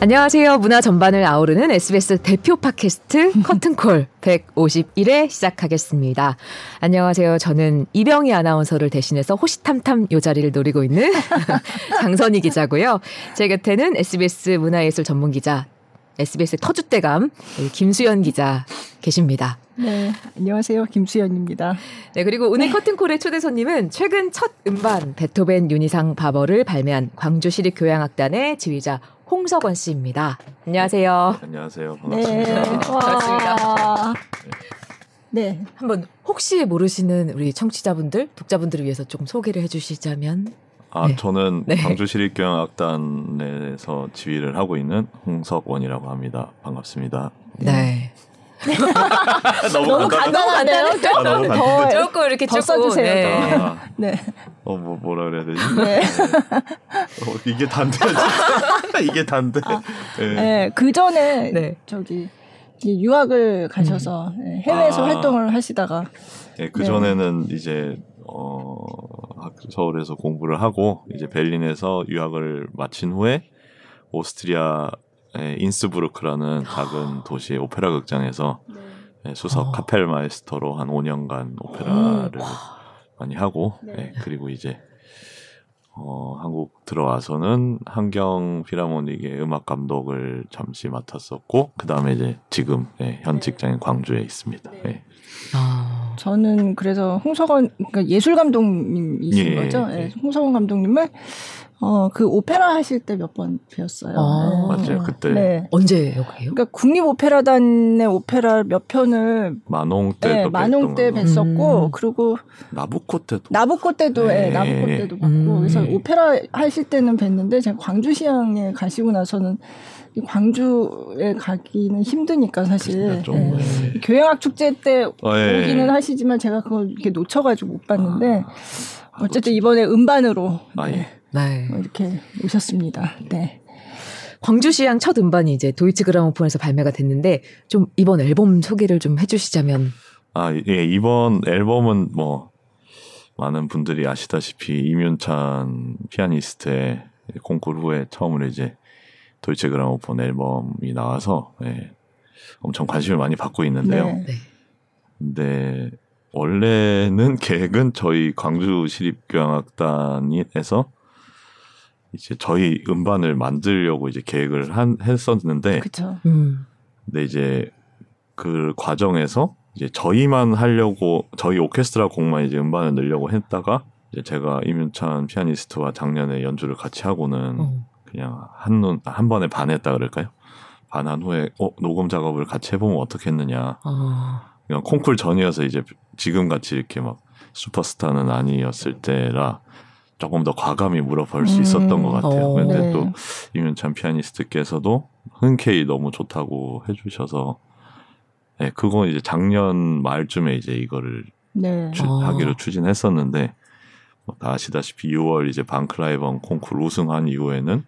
안녕하세요. 문화 전반을 아우르는 SBS 대표 팟캐스트 커튼콜 151회 시작하겠습니다. 안녕하세요. 저는 이병희 아나운서를 대신해서 호시탐탐 요 자리를 노리고 있는 장선희 기자고요. 제 곁에는 SBS 문화예술 전문 기자 SBS 터줏대감 김수연 기자 계십니다. 네, 안녕하세요. 김수연입니다. 네, 그리고 오늘 네. 커튼콜의 초대 손님은 최근 첫 음반 베토벤 윤희상 바버를 발매한 광주시립교향악단의 지휘자 홍석원 씨입니다. 안녕하세요. 네, 안녕하세요. 반갑습니다. 네. 반갑습니다. 네. 한번 혹시 모르시는 우리 청취자분들, 독자분들을 위해서 좀 소개를 해주시자면. 아, 네. 저는 네. 광주시립교향악단에서 지휘를 하고 있는 홍석원이라고 합니다. 반갑습니다. 네. 너무, 너무 간단하네요. 아, 너무 더 조금 이렇게 더 써주세요. 네. 아, 네. 어, 뭐, 뭐라 그래야 되지? 네. 어, 이게 단데. 이게 단데. 아, 네. 네. 그 전에 네. 저기 유학을 가셔서 음. 해외에서 아, 활동을 하시다가. 네, 그 전에는 이제 어, 서울에서 공부를 하고 이제 베를린에서 유학을 마친 후에 오스트리아 예, 인스부르크라는 작은 도시의 오페라 극장에서 네. 예, 수석 어. Kapellmeister로 한 5년간 오페라를 음. 많이 하고 네. 예, 그리고 이제 어, 한국 들어와서는 한경 피라모닉의 음악 감독을 잠시 맡았었고 그 다음에 이제 지금 예, 현 네. 직장인 광주에 있습니다. 네. 예. 아. 저는 그래서 홍석원 그러니까 예술 감독님이신 예, 거죠. 예, 예. 홍석원 감독님을 어, 그 오페라 하실 때 몇 번 배웠어요. 아, 네. 맞아요. 그때. 네. 언제예요, 그게요? 그러니까 국립오페라단의 오페라 몇 편을 만홍 때 네, 만홍 때 뵀었고 음. 그리고 나부코 때도 나부코 때도 네, 네 나부코 때도 봤고 음. 그래서 오페라 하실 때는 뵀는데 제가 광주 시향에 가시고 나서는 광주에 가기는 힘드니까 사실 네. 네. 교향악 축제 때 아, 예. 오기는 하시지만 제가 그걸 이렇게 놓쳐가지고 못 봤는데 아, 어쨌든 이번에 음반으로 아, 예. 네. 뭐 이렇게 오셨습니다. 네. 광주시향 첫 음반이 이제 도이치 그라모폰에서 발매가 됐는데 좀 이번 앨범 소개를 좀 해주시자면 아 예 이번 앨범은 뭐 많은 분들이 아시다시피 이윤찬 피아니스트의 콩쿠르 후에 처음으로 이제 도이치 그라모폰 앨범이 나와서 예, 엄청 관심을 많이 받고 있는데요. 네. 네. 근데 원래는 계획은 저희 광주 시립교향악단에서 이제 저희 음반을 만들려고 이제 계획을 한 했었는데 그쵸. 음. 근데 이제 그 과정에서 이제 저희만 하려고 저희 오케스트라 곡만 이제 음반을 넣으려고 했다가 이제 제가 이윤찬 피아니스트와 작년에 연주를 같이 하고는 어. 그냥 한눈 한 번에 반했다 그럴까요? 반한 후에 어 녹음 작업을 같이 해보면 어떻겠느냐. 어. 그냥 콩쿨 전이어서 이제 지금 같이 이렇게 막 슈퍼스타는 아니었을 때라 조금 더 과감히 물어볼 수 있었던 음. 것 같아요. 어, 근데 네. 또 이면찬 피아니스트께서도 흔쾌히 너무 좋다고 해주셔서 네, 그건 이제 작년 말쯤에 이제 이거를 네. 추, 아. 하기로 추진했었는데 뭐 다 아시다시피 6월 이제 방클라이번 콩쿠르 우승한 이후에는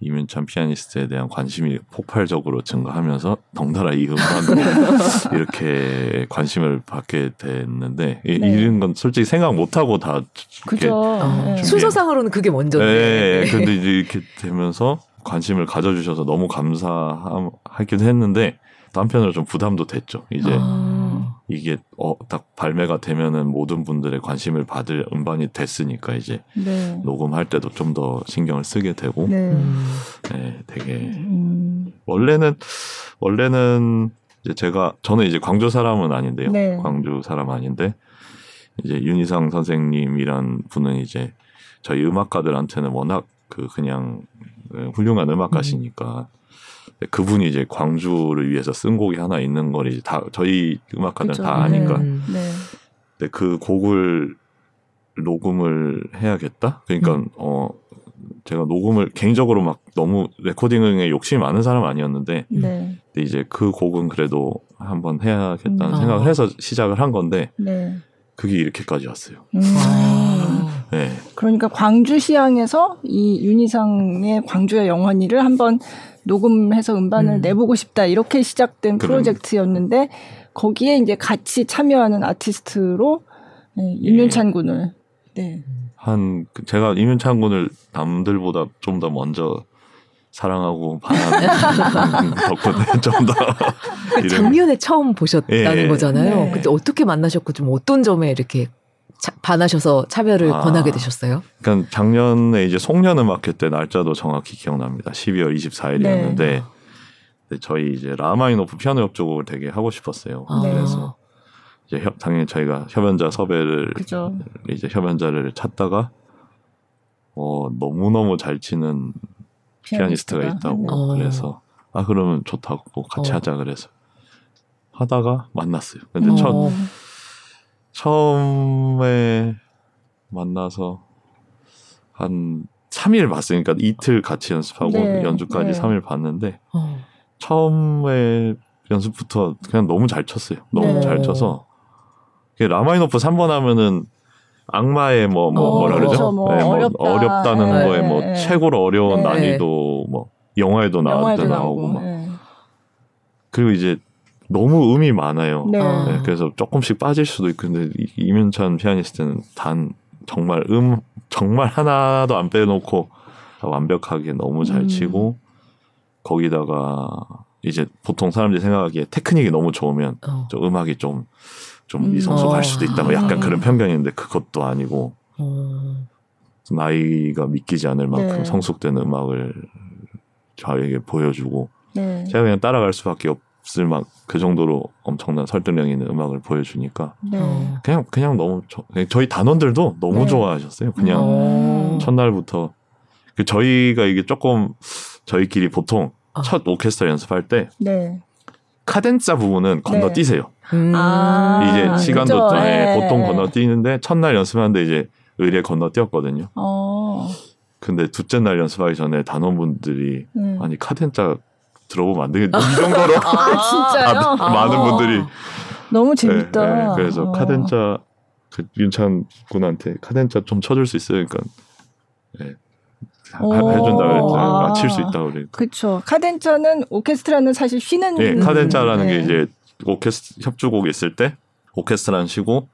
이민찬 피아니스트에 대한 관심이 폭발적으로 증가하면서 덩달아 이 음반도 이렇게 관심을 받게 됐는데 네. 이런 건 솔직히 생각 못 하고 다 그죠. 네. 순서상으로는 그게 먼저인데. 네. 네. 근데 이제 이렇게 되면서 관심을 가져주셔서 너무 감사하긴 했는데 한편으로 좀 부담도 됐죠. 이제 아. 이게 어, 딱 발매가 되면은 모든 분들의 관심을 받을 음반이 됐으니까 이제 네. 녹음할 때도 좀 더 신경을 쓰게 되고 네, 네 되게 음. 원래는 원래는 이제 제가 저는 이제 광주 사람은 아닌데요. 네. 광주 사람 아닌데 이제 윤희상 선생님이란 분은 이제 저희 음악가들한테는 워낙 그 그냥 훌륭한 음악가시니까 음. 그분이 이제 광주를 위해서 쓴 곡이 하나 있는 걸 이제 다 저희 음악가들 다 아니까. 네. 네. 근데 그 곡을 녹음을 해야겠다. 그러니까 음. 어 제가 녹음을 개인적으로 막 너무 레코딩에 욕심이 많은 사람 아니었는데 네. 근데 이제 그 곡은 그래도 한번 해야겠다는 음. 생각을 해서 시작을 한 건데 네. 그게 이렇게까지 왔어요. 음. 네. 그러니까 광주 시향에서 이 윤희상의 광주의 영원히를 한번 녹음해서 음반을 음. 내보고 싶다 이렇게 시작된 그럼. 프로젝트였는데 거기에 이제 같이 참여하는 아티스트로 네, 임윤찬 예. 군을 네. 한 제가 임윤찬 군을 남들보다 좀 더 먼저 사랑하고 반하는 덕분에 좀더 작년에 처음 보셨다는 예, 거잖아요. 네. 그때 어떻게 만나셨고 좀 어떤 점에 이렇게 차, 반하셔서 차별을 아, 권하게 되셨어요? 그러니까 작년에 이제 송년 음악회 때 날짜도 정확히 기억납니다. 12월 24일이었는데 네. 저희 이제 라마이노프 피아노 협주곡을 되게 하고 싶었어요. 아. 그래서 이제 협, 당연히 저희가 협연자 섭외를 그죠. 이제 협연자를 찾다가 어 너무 너무 잘 치는 피아니스트가, 있다고 어. 그래서 아 그러면 좋다고 같이 어. 하자 그래서 하다가 만났어요. 근데 어. 첫 처음에 만나서 한 3일 봤으니까 이틀 같이 연습하고 네. 연주까지 네. 3일 봤는데 어. 처음에 연습부터 그냥 너무 잘 쳤어요. 너무 네. 잘 쳐서 라마이노프 3번 하면은 악마의 뭐, 뭐 어, 뭐라 그러죠? 그렇죠. 뭐 네, 뭐 어렵다. 어렵다는 네. 거에 뭐 네. 최고로 어려운 네. 난이도 뭐 영화에도 나오고 나오고 막 네. 그리고 이제 너무 음이 많아요. 네. 네. 그래서 조금씩 빠질 수도 있고 근데 이민찬 피아니스트는 단 정말 음 정말 하나도 안 빼놓고 완벽하게 너무 잘 음. 치고 거기다가 이제 보통 사람들이 생각하기에 테크닉이 너무 좋으면 어. 좀 음악이 좀좀 음. 미성숙할 수도 있다. 뭐 약간 아. 그런 편견인데 그것도 아니고 어. 나이가 믿기지 않을 만큼 네. 성숙된 음악을 저에게 보여주고 네. 제가 그냥 따라갈 수밖에 없 을 막 그 정도로 엄청난 설득력 있는 음악을 보여주니까 네. 그냥 그냥 너무 저, 저희 단원들도 너무 네. 좋아하셨어요. 그냥 오. 어. 첫날부터 그 저희가 이게 조금 저희끼리 보통 아. 첫 오케스트라 연습할 때 네. 카덴자 부분은 건너뛰세요. 음. 아, 이제 시간도 네. 보통 건너뛰는데 첫날 연습하는데 이제 의뢰 건너뛰었거든요. 어. 근데 둘째 날 연습하기 전에 단원분들이 음. 아니 카덴자 들어보면 안 되겠다 이 정도로 아, 진짜요? 아, 많은 분들이 너무 재밌다. 네, 네. 그래서 어. 카덴자 그 윤찬 군한테 카덴자 좀 쳐줄 수 있어요. 그러니까 네. 해준다 그랬죠. 아. 맞힐 수 있다 그래. 그렇죠. 카덴자는 오케스트라는 사실 쉬는. 네, 카덴자라는 네. 게 이제 오케스 협주곡 있을 때 오케스트라는 쉬고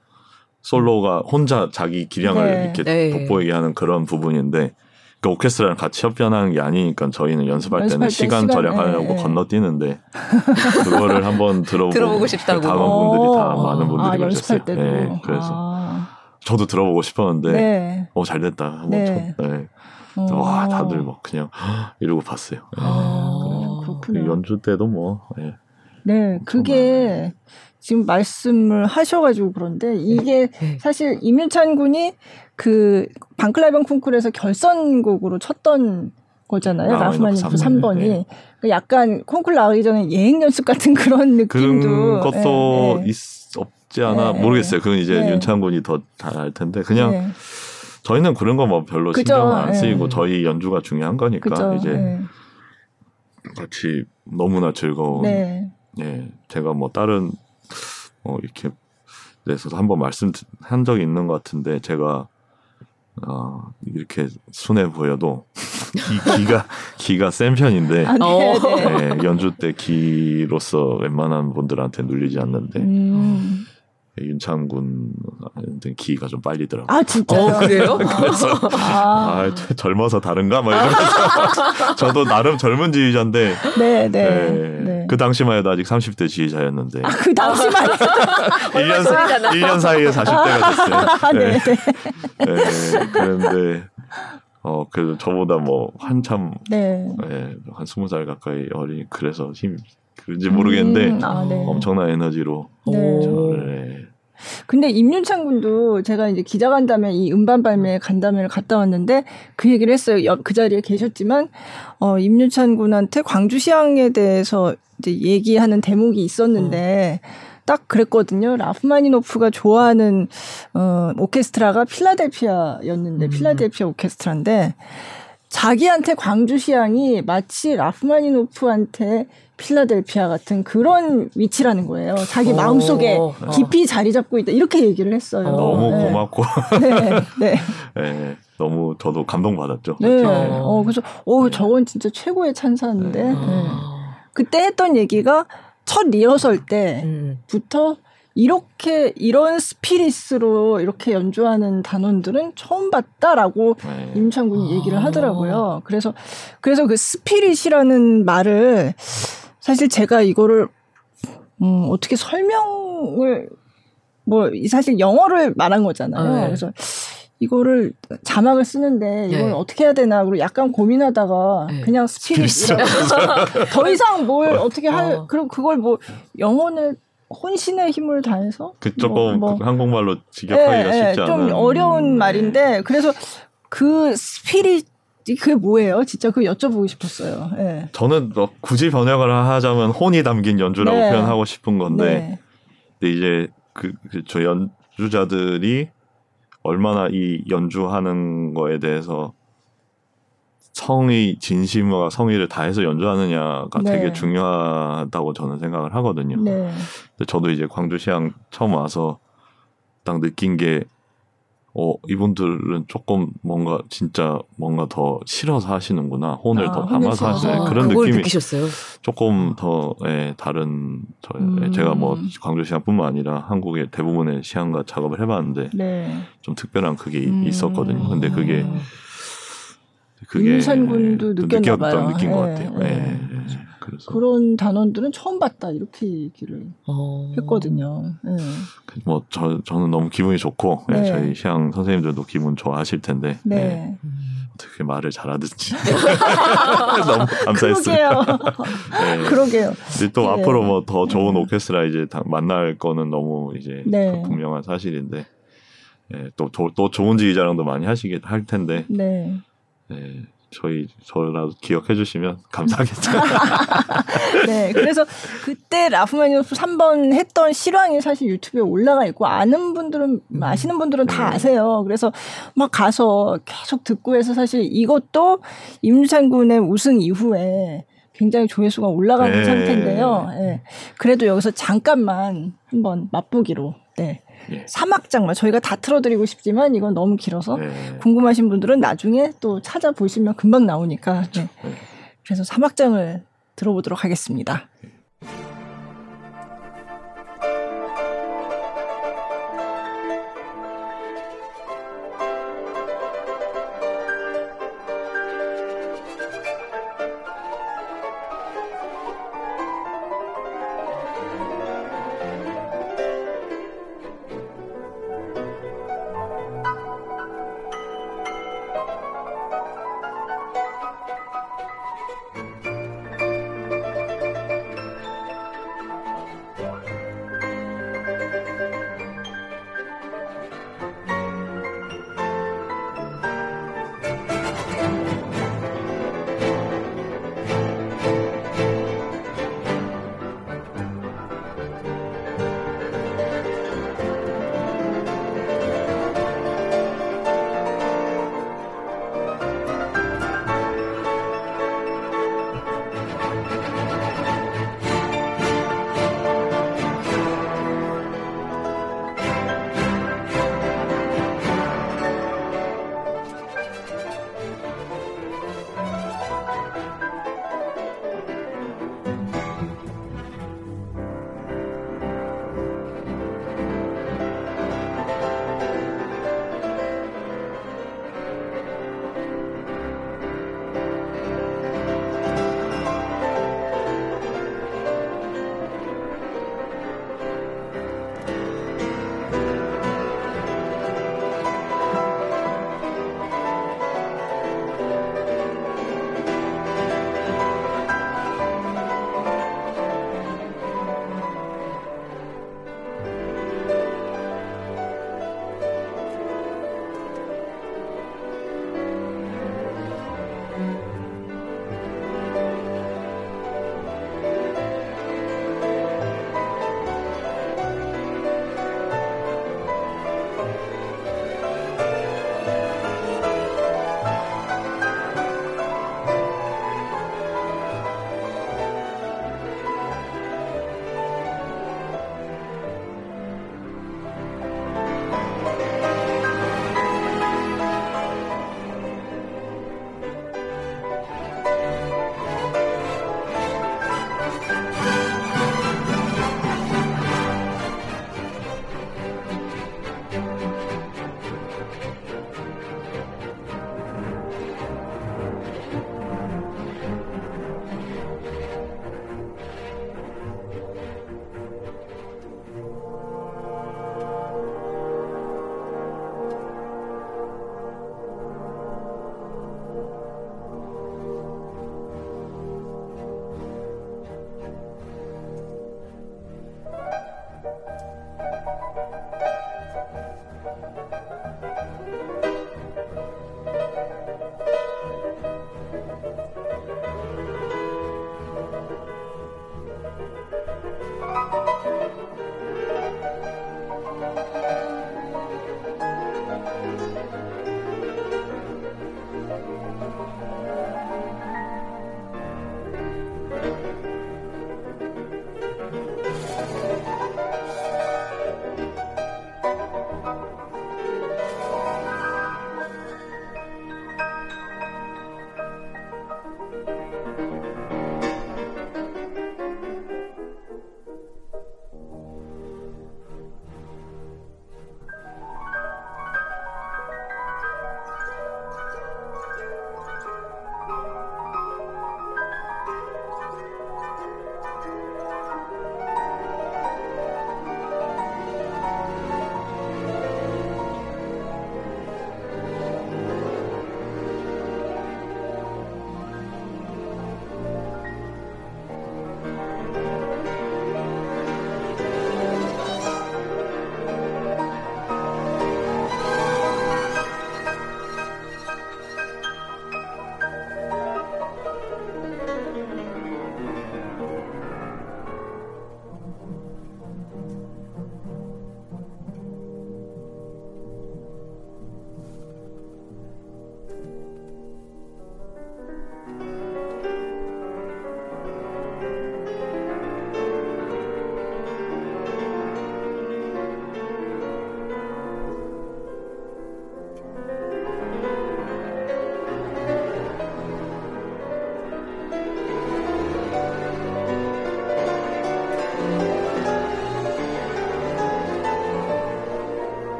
솔로가 혼자 자기 기량을 네. 이렇게 네. 돋보이게 하는 그런 부분인데 그 오케스트라랑 같이 협연하는 게 아니니까 저희는 연습할 때는 시간, 시간 절약하려고 네. 건너뛰는데 그거를 한번 들어보고, 들어보고 싶다고 다른 분들이 다 많은 분들이 아, 그러셨어요. 네, 그래서 아. 저도 들어보고 싶었는데 네. 어 잘 됐다. 한번 네. 쳐, 네. 와 다들 막 그냥 이러고 봤어요. 네. 아, 그렇군요. 연주 때도 뭐 네. 네, 그게 지금 말씀을 하셔가지고 그런데 이게 네. 네. 사실 이민찬 군이 그 방클라이번 콩쿨에서 결선곡으로 쳤던 거잖아요. 아, 라프마니프 3번이. 네. 그 약간 콩쿨 나가기 전에 예행 연습 같은 그런 느낌도. 그런 것도 네, 네. 있, 없지 않아 네. 모르겠어요. 그건 이제 네. 윤찬 군이 더 잘 알 텐데 그냥 저희는 그런 거 뭐 별로 그죠? 신경 안 쓰이고 저희 연주가 중요한 거니까 그죠? 이제 같이 너무나 즐거운 예, 제가 뭐 다른 어 이렇게 그래서 한번 말씀한 적이 있는 것 같은데 제가 어, 이렇게 순해 보여도 기, 기가 기가 센 편인데 아, 네, 네. 네, 연주 때 기로서 웬만한 분들한테 눌리지 않는데 음. 윤창군 기가 좀 빨리더라고요. 아 진짜요? 어, 그래요? 그래서 아. 아. 젊어서 다른가? 막 이러면서 저도 나름 젊은 지휘자인데 네, 네, 네. 네. 그 당시만 해도 아직 30대 지휘자였는데 아, 그 당시만 1년, 1년 사이에 40대가 됐어요. 아, 네. 네. 네. 그런데 어, 그래도 저보다 뭐 한참 네. 네, 한 20살 가까이 어린 그래서 힘 그런지 모르겠는데 음, 아, 네. 엄청난 에너지로 네. 저를 근데 임윤창 군도 제가 이제 기자 간담회 이 음반 발매 간담회를 갔다 왔는데 그 얘기를 했어요. 그 자리에 계셨지만 어 임윤찬 군한테 광주 시향에 대해서 이제 얘기하는 대목이 있었는데 어. 딱 그랬거든요. 라프마니노프가 좋아하는 어 오케스트라가 필라델피아였는데 음. 필라델피아 오케스트라인데 자기한테 광주 시향이 마치 라프마니노프한테 필라델피아 같은 그런 위치라는 거예요. 자기 오. 마음속에 깊이 자리 잡고 있다. 이렇게 얘기를 했어요. 너무 네. 고맙고. 네, 네. 네. 너무 저도 감동받았죠. 네. 네. 어, 그래서, 오, 저건 진짜 최고의 찬사인데. 네. 네. 그때 했던 얘기가 첫 리허설 때부터 음. 이렇게 이런 스피릿으로 이렇게 연주하는 단원들은 처음 봤다라고 네. 임창 군이 얘기를 아. 하더라고요. 그래서 그래서 그 스피릿이라는 말을 사실 제가 이거를 음, 어떻게 설명을 뭐 사실 영어를 말한 거잖아요. 네. 그래서 이거를 자막을 쓰는데 이걸 네. 어떻게 해야 되나 그리고 약간 고민하다가 네. 그냥 스피릿이라고 더 이상 뭘 어떻게 할 어. 그럼 그걸 뭐 영혼을 혼신의 힘을 다해서 그 조금 뭐, 뭐. 한국말로 직역하기가 네, 쉽지 않은 좀 어려운 음. 말인데 그래서 그 스피릿 그게 뭐예요? 진짜 그 여쭤보고 싶었어요. 네. 저는 뭐 굳이 번역을 하자면 혼이 담긴 연주라고 네. 표현하고 싶은 건데, 네. 근데 이제 그저 그 연주자들이 얼마나 이 연주하는 거에 대해서 성의 진심과 성의를 다해서 연주하느냐가 네. 되게 중요하다고 저는 생각을 하거든요. 네. 근데 저도 이제 광주시향 처음 와서 딱 느낀 게 어, 이분들은 조금 뭔가 진짜 뭔가 더 실어서 하시는구나. 혼을 아, 더 담아서 하시는 그런 느낌이 느끼셨어요? 조금 더 예, 다른 저 음. 제가 뭐 광주 시향뿐만 아니라 한국의 대부분의 시향과 작업을 해봤는데 네. 좀 특별한 그게 음. 있었거든요. 근데 그게 그게 임산군도 느꼈나 봐요. 느낀 예, 것 같아요. 예. 예. 그래서 그런 단원들은 처음 봤다 이렇게 얘기를 어. 했거든요. 네. 뭐 저, 저는 너무 기분이 좋고 네. 네, 저희 시향 선생님들도 기분 좋아하실 텐데 네. 네. 어떻게 말을 잘하든지 너무 감사했어요. 네. 그러게요. 근데 또 앞으로 뭐 더 좋은 네. 오케스트라 이제 만날 거는 너무 이제 그 분명한 사실인데 예, 또, 또 좋은 지휘자랑도 많이 하시게 할 텐데 네. 네. 저희 저라도 기억해 주시면 감사하겠죠. 네, 그래서 그때 라프마니노프 3번 했던 실황이 사실 유튜브에 올라가 있고 아는 분들은 음. 아시는 분들은 다 네. 아세요. 그래서 막 가서 계속 듣고 해서 사실 이것도 임산군의 우승 이후에 굉장히 조회수가 올라가는 네. 상태인데요. 네. 그래도 여기서 잠깐만 한번 맛보기로 네. 예. 사막장마 저희가 다 틀어드리고 싶지만 이건 너무 길어서 네. 궁금하신 분들은 나중에 또 찾아보시면 금방 나오니까 네. 네. 그래서 사막장을 들어보도록 하겠습니다.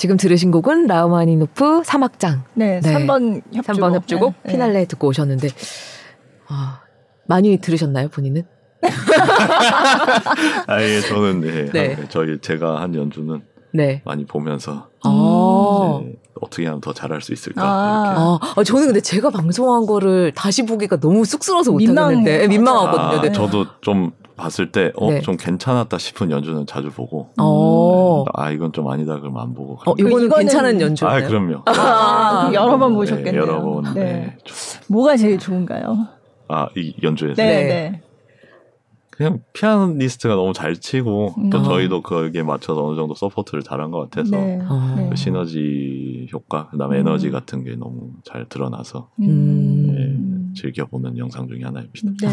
지금 들으신 곡은 라우마니노프 사막장. 네, 네. 3번 협주곡. 3번 협주곡 네, 피날레 네. 듣고 오셨는데 아, 많이 들으셨나요, 본인은? 아 예 저는 네, 네. 저희 제가 한 연주는 네. 많이 보면서 아~ 어떻게 하면 더 잘할 수 있을까? 아, 아, 저는 근데 제가 방송한 거를 다시 보기가 너무 쑥스러워서 못하겠는데 민망하거든요. 아, 네. 저도 좀 봤을 때, 어, 네. 좀 괜찮았다 싶은 연주는 자주 보고, 어. 아, 이건 좀 아니다 그러면 안 보고. 어, 이거는, 이거는 괜찮은 연주예요? 아, 그럼요. 아, 여러 번 보셨겠네요. 네, 여러 번. 네. 네. 뭐가 제일 좋은가요? 아, 이 연주에서? 네, 네. 그냥 피아니스트가 너무 잘 치고 또 음. 저희도 거기에 맞춰서 어느 정도 support를 잘한 것 같아서 네. 어. 그 시너지 효과 그다음에 음. 에너지 같은 게 너무 잘 드러나서 음. 네, 즐겨보는 영상 중에 하나입니다. 네.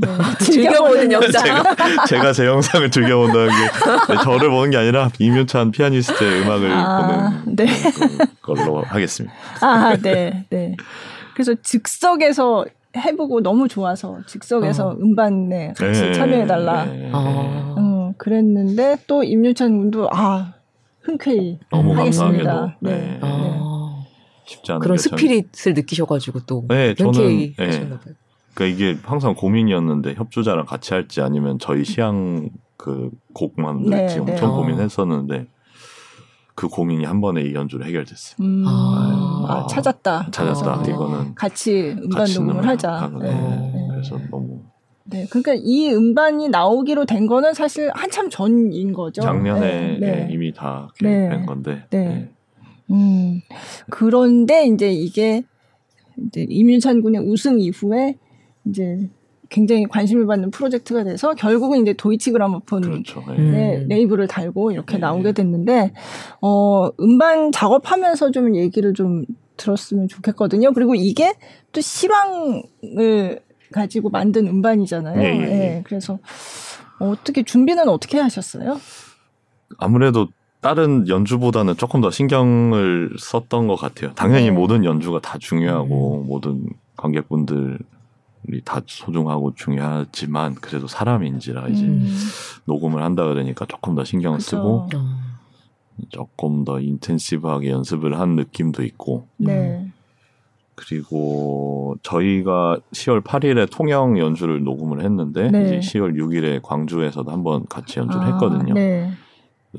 네. 즐겨보는 영상. 제가, 제가, 제 영상을 즐겨본다는 게 네, 저를 보는 게 아니라 임윤찬 피아니스트의 음악을 아, 보는 네. 걸로 하겠습니다. 아, 네, 네. 그래서 즉석에서 해보고 너무 좋아서 즉석에서 어. 음반에 같이 네, 참여해달라. 네. 어. 음, 그랬는데 또 임유찬 군도 아 흔쾌히 너무 하겠습니다. 네. 네. 어. 쉽지 않은 그런 스피릿을 느끼셔가지고 또 네, 저는 네. 그러니까 이게 항상 고민이었는데 협주자랑 같이 할지 아니면 저희 시향 그 곡만 네, 할지 엄청 어. 고민했었는데 그 고민이 한 번에 이 연주로 해결됐어요. 음. 아, 아, 찾았다. 찾았다. 아, 이거는 같이 음반 녹음을 하자. 네. 네. 그래서 너무 네, 그러니까 이 음반이 나오기로 된 거는 사실 한참 전인 거죠. 작년에 네, 네. 이미 다된 네. 건데. 네. 네. 음, 그런데 이제 이게 이제 임윤찬 군의 우승 이후에 이제 굉장히 관심을 받는 프로젝트가 돼서 결국은 이제 도이치 그라모폰 그렇죠. 네. 네, 레이블을 달고 이렇게 네. 나오게 됐는데 어 음반 작업하면서 좀 얘기를 좀 들었으면 좋겠거든요. 그리고 이게 또 시방을 가지고 만든 음반이잖아요. 네, 네. 그래서 어떻게 준비는 어떻게 하셨어요? 아무래도 다른 연주보다는 조금 더 신경을 썼던 것 같아요. 당연히 네. 모든 연주가 다 중요하고 음. 모든 관객분들 다 소중하고 중요하지만 그래도 사람인지라 이제 음. 녹음을 한다 그러니까 조금 더 신경을 그쵸. 쓰고 어. 조금 더 인텐시브하게 연습을 한 느낌도 있고 네. 그리고 저희가 10월 8일에 통영 연주를 녹음을 했는데 네. 이제 10월 6일에 광주에서도 한번 같이 연주를 아, 했거든요. 네.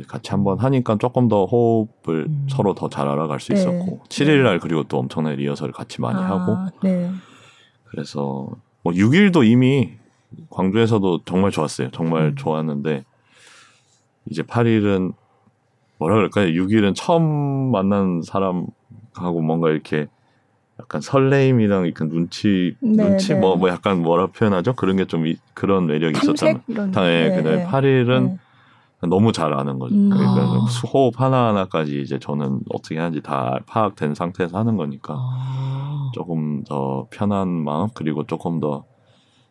같이 한번 하니까 조금 더 호흡을 음. 서로 더 잘 알아갈 수 네. 있었고 7일 날 그리고 또 엄청난 리허설을 같이 많이 아, 하고 네. 그래서 뭐 6일도 이미 광주에서도 정말 좋았어요. 정말 음. 좋았는데 이제 8일은 뭐라 그럴까요? 6일은 처음 만난 사람하고 뭔가 이렇게 약간 설레임이랑 이렇게 눈치 네, 눈치 뭐뭐 네. 뭐 약간 뭐라 표현하죠? 그런 게 좀 그런 매력이 있었다면 예, 네, 그다음에 8일은 너무 잘 아는 거죠. 음. 그러니까 아. 호흡 하나하나까지 이제 저는 어떻게 하는지 다 파악된 상태에서 하는 거니까 아. 조금 더 편한 마음 그리고 조금 더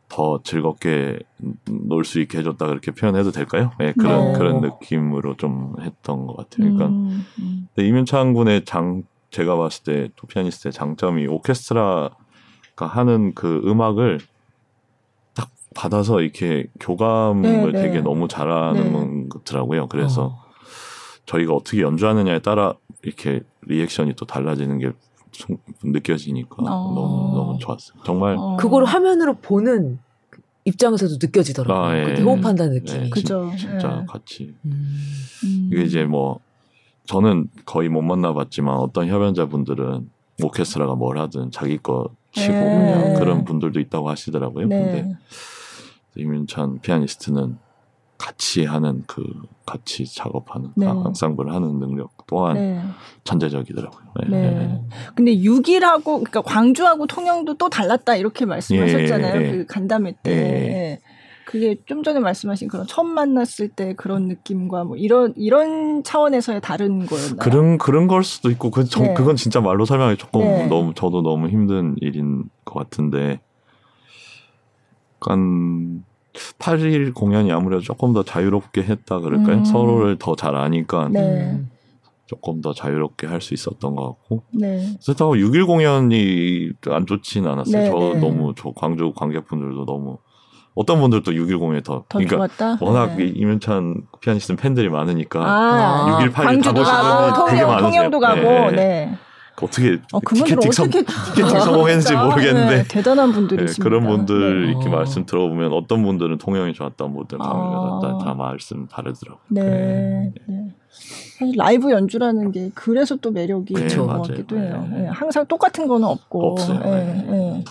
더 즐겁게 놀 수 있게 해줬다 그렇게 표현해도 될까요? 네, 그런 네. 그런 느낌으로 좀 했던 것 같아요. 그러니까 음. 음. 이민창 군의 장 제가 봤을 때 도피아니스트의 장점이 오케스트라가 하는 그 음악을 받아서 이렇게 교감을 네, 네. 되게 너무 잘하는 것더라고요. 네. 그래서 어. 저희가 어떻게 연주하느냐에 따라 이렇게 리액션이 또 달라지는 게 느껴지니까 어. 너무 너무 좋았어요. 정말 어. 그걸 화면으로 보는 입장에서도 느껴지더라고요. 아, 예. 호흡한다는 느낌이. 네, 그죠. 진짜 예. 같이. 음. 이게 이제 뭐 저는 거의 못 만나봤지만 어떤 협연자분들은 오케스트라가 뭘 하든 자기 거 치고 네. 그냥 그런 분들도 있다고 하시더라고요. 네. 근데 이민찬 피아니스트는 같이 하는 그 같이 작업하는 네. 앙상블 하는 능력 또한 네. 천재적이더라고요. 네. 네. 네. 근데 6일하고 그러니까 광주하고 통영도 또 달랐다 이렇게 말씀하셨잖아요. 예, 예. 그 간담회 때. 예. 그게 좀 전에 말씀하신 그런 처음 만났을 때 그런 느낌과 뭐 이런 이런 차원에서의 다른 거였나요? 그런 그런 걸 수도 있고 그 저, 네. 그건 진짜 말로 설명하기 조금 네. 너무 저도 너무 힘든 일인 것 같은데 약간 8일 공연이 아무래도 조금 더 자유롭게 했다 그럴까요? 음. 서로를 더 잘 아니까 네. 조금 더 자유롭게 할 수 있었던 것 같고. 네. 그렇다고 6일 공연이 안 좋지는 않았어요. 네, 저 네. 너무 저 광주 관객분들도 너무 어떤 분들도 6일 공연이 더, 더 그러니까 좋았다? 워낙 네. 이민찬 피아니스트 팬들이 많으니까 아, 6일 8일 가고 싶은 분이 되게 많으세요. 통영도 가고. 네. 네. 어떻게 어, 티켓팅, 성, 어떻게 티켓팅 성공했는지 모르겠는데 네, 대단한 분들이십니다. 네, 그런 분들 네. 이렇게 어. 말씀 들어보면 어떤 분들은 통영이 좋았다, 모든 강릉이 아. 좋았다 다 말씀 다르더라고요. 네. 네. 사실 라이브 연주라는 게 그래서 또 매력이 네, 있는 것 같기도 해요. 네. 네. 항상 똑같은 거는 없고. 없어요.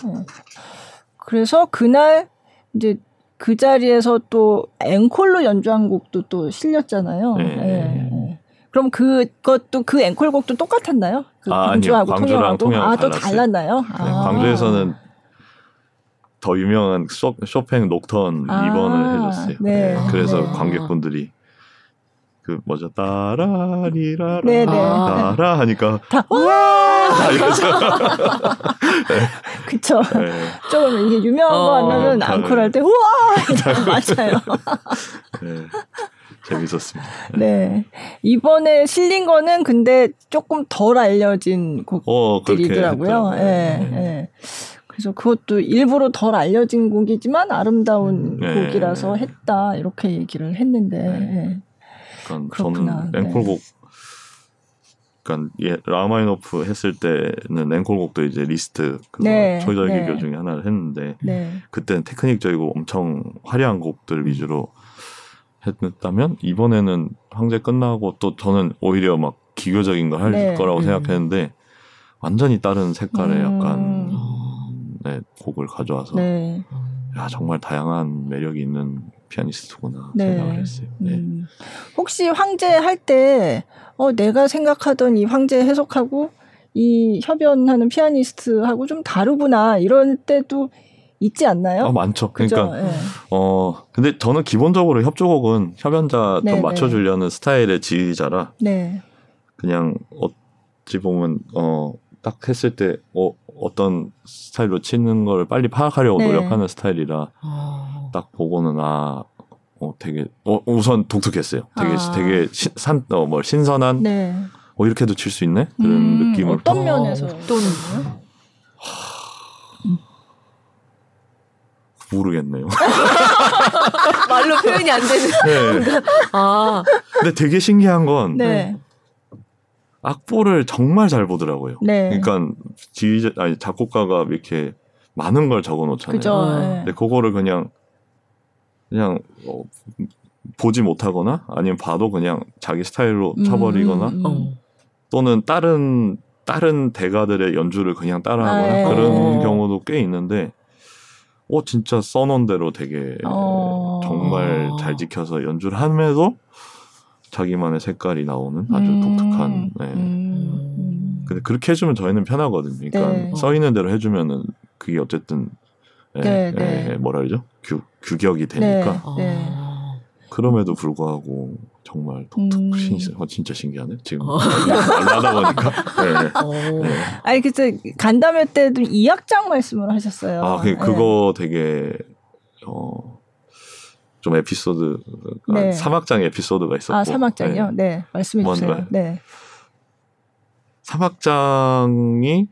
그래서 그날 이제 그 자리에서 또 앵콜로 연주한 곡도 또 실렸잖아요. 네. 그럼 그것도 그 앵콜곡도 똑같았나요? 그 아, 광주하고 광주랑 통영하고 아또 달랐나요? 아. 광주에서는 더 유명한 쇼, 쇼팽 녹턴 아, 2번을 해줬어요. 네. 네. 그래서 네. 관객분들이 그 뭐죠 따라리라라 네네. 따라 하니까 다 와! 이러죠. 네. 그쵸. 네. 조금 이게 유명한 어, 거 하면은 앙콜 할때 우와 맞아요. 네. 재밌었습니다. 네. 네. 이번에 실린 거는 근데 조금 덜 알려진 어, 곡들이더라고요. 어, 예. 네. 네. 그래서 그것도 일부러 덜 알려진 곡이지만 아름다운 네. 곡이라서 했다 이렇게 얘기를 했는데. 네. 그러니까 저는 네. 앵콜곡 그러니까 예, 라흐마니노프 했을 때는 앵콜곡도 이제 리스트 그 네, 초절기교 네. 중에 하나를 했는데 네. 그때는 테크닉적이고 엄청 화려한 곡들 위주로 했다면 이번에는 황제 끝나고 또 저는 오히려 막 기교적인 걸 할 네. 거라고 음. 생각했는데 완전히 다른 색깔의 음. 약간 네, 곡을 가져와서 네. 야 정말 다양한 매력이 있는 피아니스트구나 네. 생각을 했어요. 네. 음. 혹시 황제 할 때 어, 내가 생각하던 이 황제 해석하고 이 협연하는 피아니스트하고 좀 다르구나 이런 때도 있지 않나요? 어, 많죠. 그러니까 네. 어 근데 저는 기본적으로 협조곡은 협연자 네, 좀 네. 맞춰주려는 스타일의 지휘자라 네. 그냥 어찌 보면 어 딱 했을 때 어, 어떤 스타일로 치는 걸 빨리 파악하려고 네. 노력하는 스타일이라 어. 딱 보고는 아 어, 되게 어, 우선 독특했어요. 되게 아. 되게 시, 산, 어, 뭐 신선한 네. 어 이렇게도 칠 수 있네 그런 음, 느낌을 어떤 면에서 어떤 모르겠네요. 말로 표현이 안 되는. 네. 아. 근데 되게 신기한 건 네. 악보를 정말 잘 보더라고요. 네. 그러니까 지휘자 아니 작곡가가 이렇게 많은 걸 적어 놓잖아요. 그죠. 네. 근데 그거를 그냥 그냥 어, 보지 못하거나 아니면 봐도 그냥 자기 스타일로 음, 쳐버리거나 음, 음. 또는 다른 다른 대가들의 연주를 그냥 따라하거나 아, 예. 그런 어. 경우도 꽤 있는데 어 진짜 써놓은 대로 되게 어... 정말 잘 지켜서 연주를 함에도 자기만의 색깔이 나오는 아주 음... 독특한. 네. 음... 근데 그렇게 해주면 저희는 편하거든요. 그러니까 네. 써 있는 대로 해주면은 그게 어쨌든 네, 네, 네. 뭐라 그러죠? 규, 규격이 되니까. 네, 네. 그럼에도 불구하고 정말 독특 음. 신 어, 진짜 신기하네 지금 어. 하다 보니까. 네. 어. 네. 아니 그때 간담회 때도 이악장 말씀을 하셨어요. 아 그, 그거 네. 되게 어. 좀 에피소드 아, 네. 사막장 에피소드가 있었고 아 사막장이요? 네, 네. 말씀해 주세요. 네. 사막장이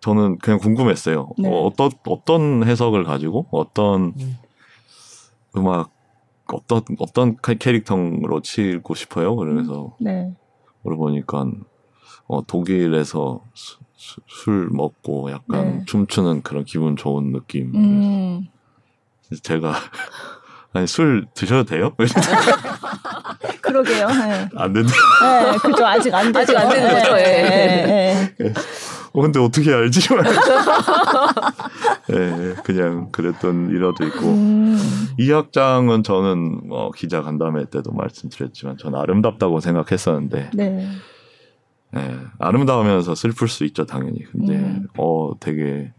저는 그냥 궁금했어요. 네. 어, 어떤 어떤 해석을 가지고 어떤 음. 음악 어떤 어떤 캐릭터로 치고 싶어요. 그래서 네. 물어보니까 어, 독일에서 수, 수, 술 먹고 약간 네. 춤추는 그런 기분 좋은 느낌. 음. 제가 아니 술 드셔도 돼요? 그러게요. 네. 안 된다. 네, 그죠. 아직 안 되죠. 아직 안 되는 거죠. 네, 네. 네. 어, 근데 어떻게 알지? 네, 그냥 그랬던 일화도 있고. 음. 이 학장은 저는 어, 기자 간담회 때도 말씀드렸지만 저는 아름답다고 생각했었는데. 네. 네, 아름다우면서 슬플 수 있죠, 당연히. 근데, 음. 어, 되게,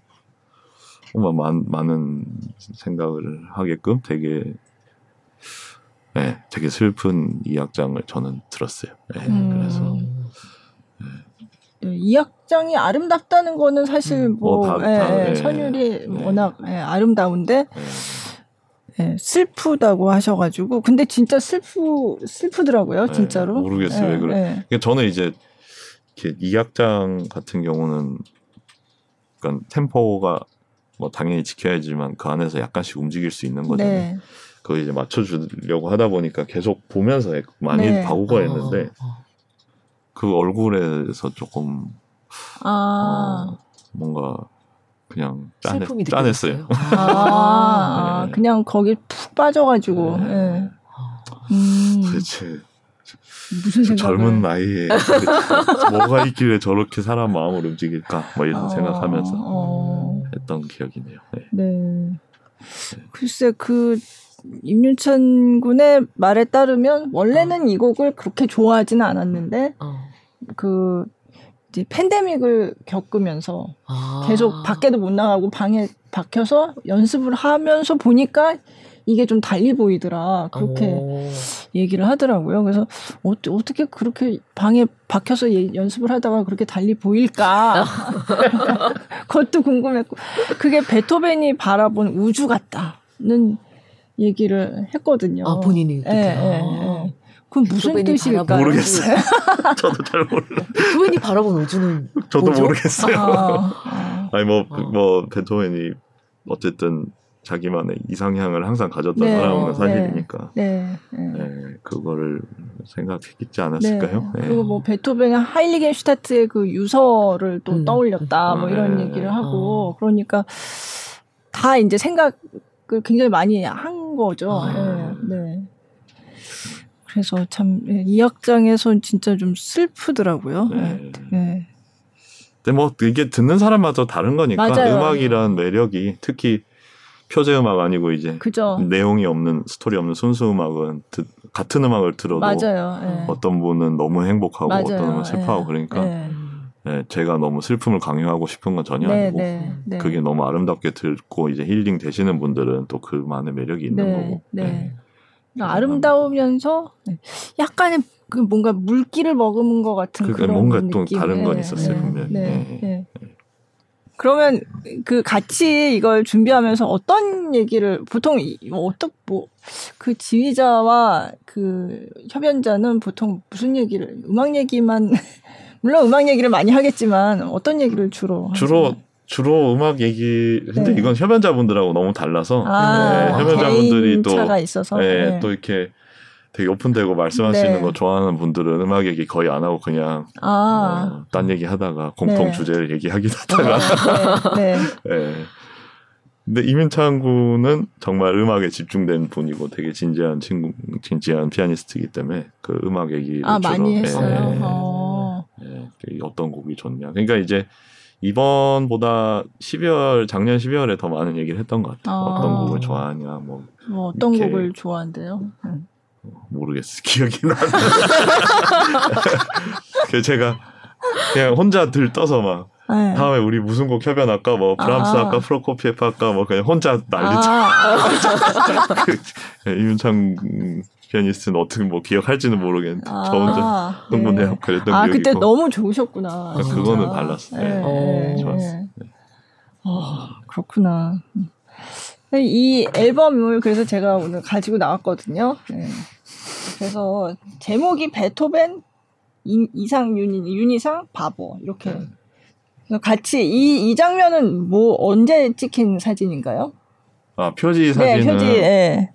정말 많, 많은 생각을 하게끔 되게, 네, 되게 슬픈 이 학장을 저는 들었어요. 네, 음. 그래서. 네, 이 악장이 아름답다는 거는 사실 음, 뭐, 뭐 다, 예, 다, 예, 선율이 네. 워낙 예, 아름다운데 예, 슬프다고 하셔가지고 근데 진짜 슬프 슬프더라고요 진짜로 모르겠어요 왜 그래 그러니까 저는 이제 이 악장 같은 경우는 그러니까 템포가 뭐 당연히 지켜야지만 그 안에서 약간씩 움직일 수 있는 거잖아요. 네. 그거 이제 맞춰주려고 하다 보니까 계속 보면서 많이 네. 바꾸고 했는데 어, 어. 그 얼굴에서 조금 아. 어, 뭔가 그냥 짠, 짠했어요. 아, 네. 그냥 거기 푹 빠져가지고. 네. 네. 음. 도대체 무슨 생각 젊은 나이에 뭐가 있길래 저렇게 사람 마음을 움직일까 뭐 이런 어, 생각하면서 어. 했던 기억이네요. 네. 네. 글쎄 그 임윤찬 군의 말에 따르면 원래는 어. 이 곡을 그렇게 좋아하지는 않았는데 어. 그 이제 팬데믹을 겪으면서 아. 계속 밖에도 못 나가고 방에 박혀서 연습을 하면서 보니까 이게 좀 달리 보이더라. 그렇게 오. 얘기를 하더라고요. 그래서 어, 떻게 그렇게 방에 박혀서 예, 연습을 하다가 그렇게 달리 보일까? 그것도 궁금했고. 그게 베토벤이 바라본 우주 같다는 얘기를 했거든요. 아, 본인이. 예, 예, 예. 그럼 무슨 뜻일까? 모르겠어요. 저도 잘 몰라요. 베토벤이 바라본 우주는 저도 뭐죠? 모르겠어요. 아, 아. 아니 뭐뭐 뭐, 뭐 베토벤이 어쨌든 자기만의 이상향을 항상 가졌던 네, 사람은 네. 사실이니까 네, 네, 네, 그거를 생각했지 않았을까요? 네. 그리고 뭐 베토벤의 하일리겐 슈타트의 그 유서를 또 음. 떠올렸다 뭐 이런 얘기를 하고 어. 그러니까 다 이제 생각 을 굉장히 많이 한 거죠. 아. 네. 그래서 참 이 악장에서 진짜 좀 슬프더라고요. 네. 네. 근데 뭐 이게 듣는 사람마다 다른 거니까 맞아요. 음악이란 매력이 특히 표제 음악 아니고 이제 그죠. 내용이 없는 스토리 없는 순수 음악은 듣, 같은 음악을 들어도 맞아요. 네. 어떤 분은 너무 행복하고 맞아요. 어떤 분은 슬퍼하고 네. 그러니까 네. 네. 제가 너무 슬픔을 강요하고 싶은 건 전혀 네, 아니고 네, 네. 그게 너무 아름답게 듣고 이제 힐링 되시는 분들은 또 그만의 매력이 있는 거고. 네. 그러니까 아름다우면서 약간의 그 뭔가 물기를 머금은 것 같은 그런 뭔가 또 다른 건 있었어요 분명히. 네. 그러면 그 같이 이걸 준비하면서 어떤 얘기를 보통 뭐 어떤 뭐그 지휘자와 그 협연자는 보통 무슨 얘기를 음악 얘기만 물론 음악 얘기를 많이 하겠지만 어떤 얘기를 주로 주로 하세요? 주로 음악 얘기 근데 네. 이건 협연자분들하고 너무 달라서 아, 네, 협연자분들이 또 차가 있어서 네, 네. 또 이렇게 되게 오픈되고 말씀하시는 네. 거 좋아하는 분들은 음악 얘기 거의 안 하고 그냥 아. 어, 딴 얘기 하다가 공통 네. 주제를 얘기하긴 하다가 아, 네. 네. 근데 이민찬 군은 정말 음악에 집중된 분이고 되게 진지한 친구, 진지한 피아니스트이기 때문에 그 음악 얘기를 아, 주로 많이 했어요. 예, 어. 예, 어떤 곡이 좋냐. 그러니까 이제 이번보다 12월 작년 12월에 더 많은 얘기를 했던 것 같아요. 아. 어떤 곡을 좋아하냐, 뭐, 뭐 어떤 곡을 좋아한대요. 응. 모르겠어. 기억이 나. 그 제가 그냥 혼자 들떠서 막 네. 다음에 우리 무슨 곡 협연할까 뭐 브람스 아. 할까 프로코피에프 할까 뭐 그냥 혼자 난리쳐. 아. 그, 네, 이윤창 피아니스트는 어떻게 뭐 기억할지는 모르겠는데 아. 저 혼자 흥분해요. 네. 그랬던 아 기억이 그때 있고. 너무 좋으셨구나. 아, 그거는 달랐어요. 네. 네. 좋았어. 네. 아, 그렇구나. 이 앨범을 그래서 제가 오늘 가지고 나왔거든요. 네. 그래서 제목이 베토벤 이상 윤희 윤희상 바보 이렇게 네. 같이 이, 이 장면은 뭐 언제 찍힌 사진인가요? 아 표지 네, 사진은 네, 표지 예.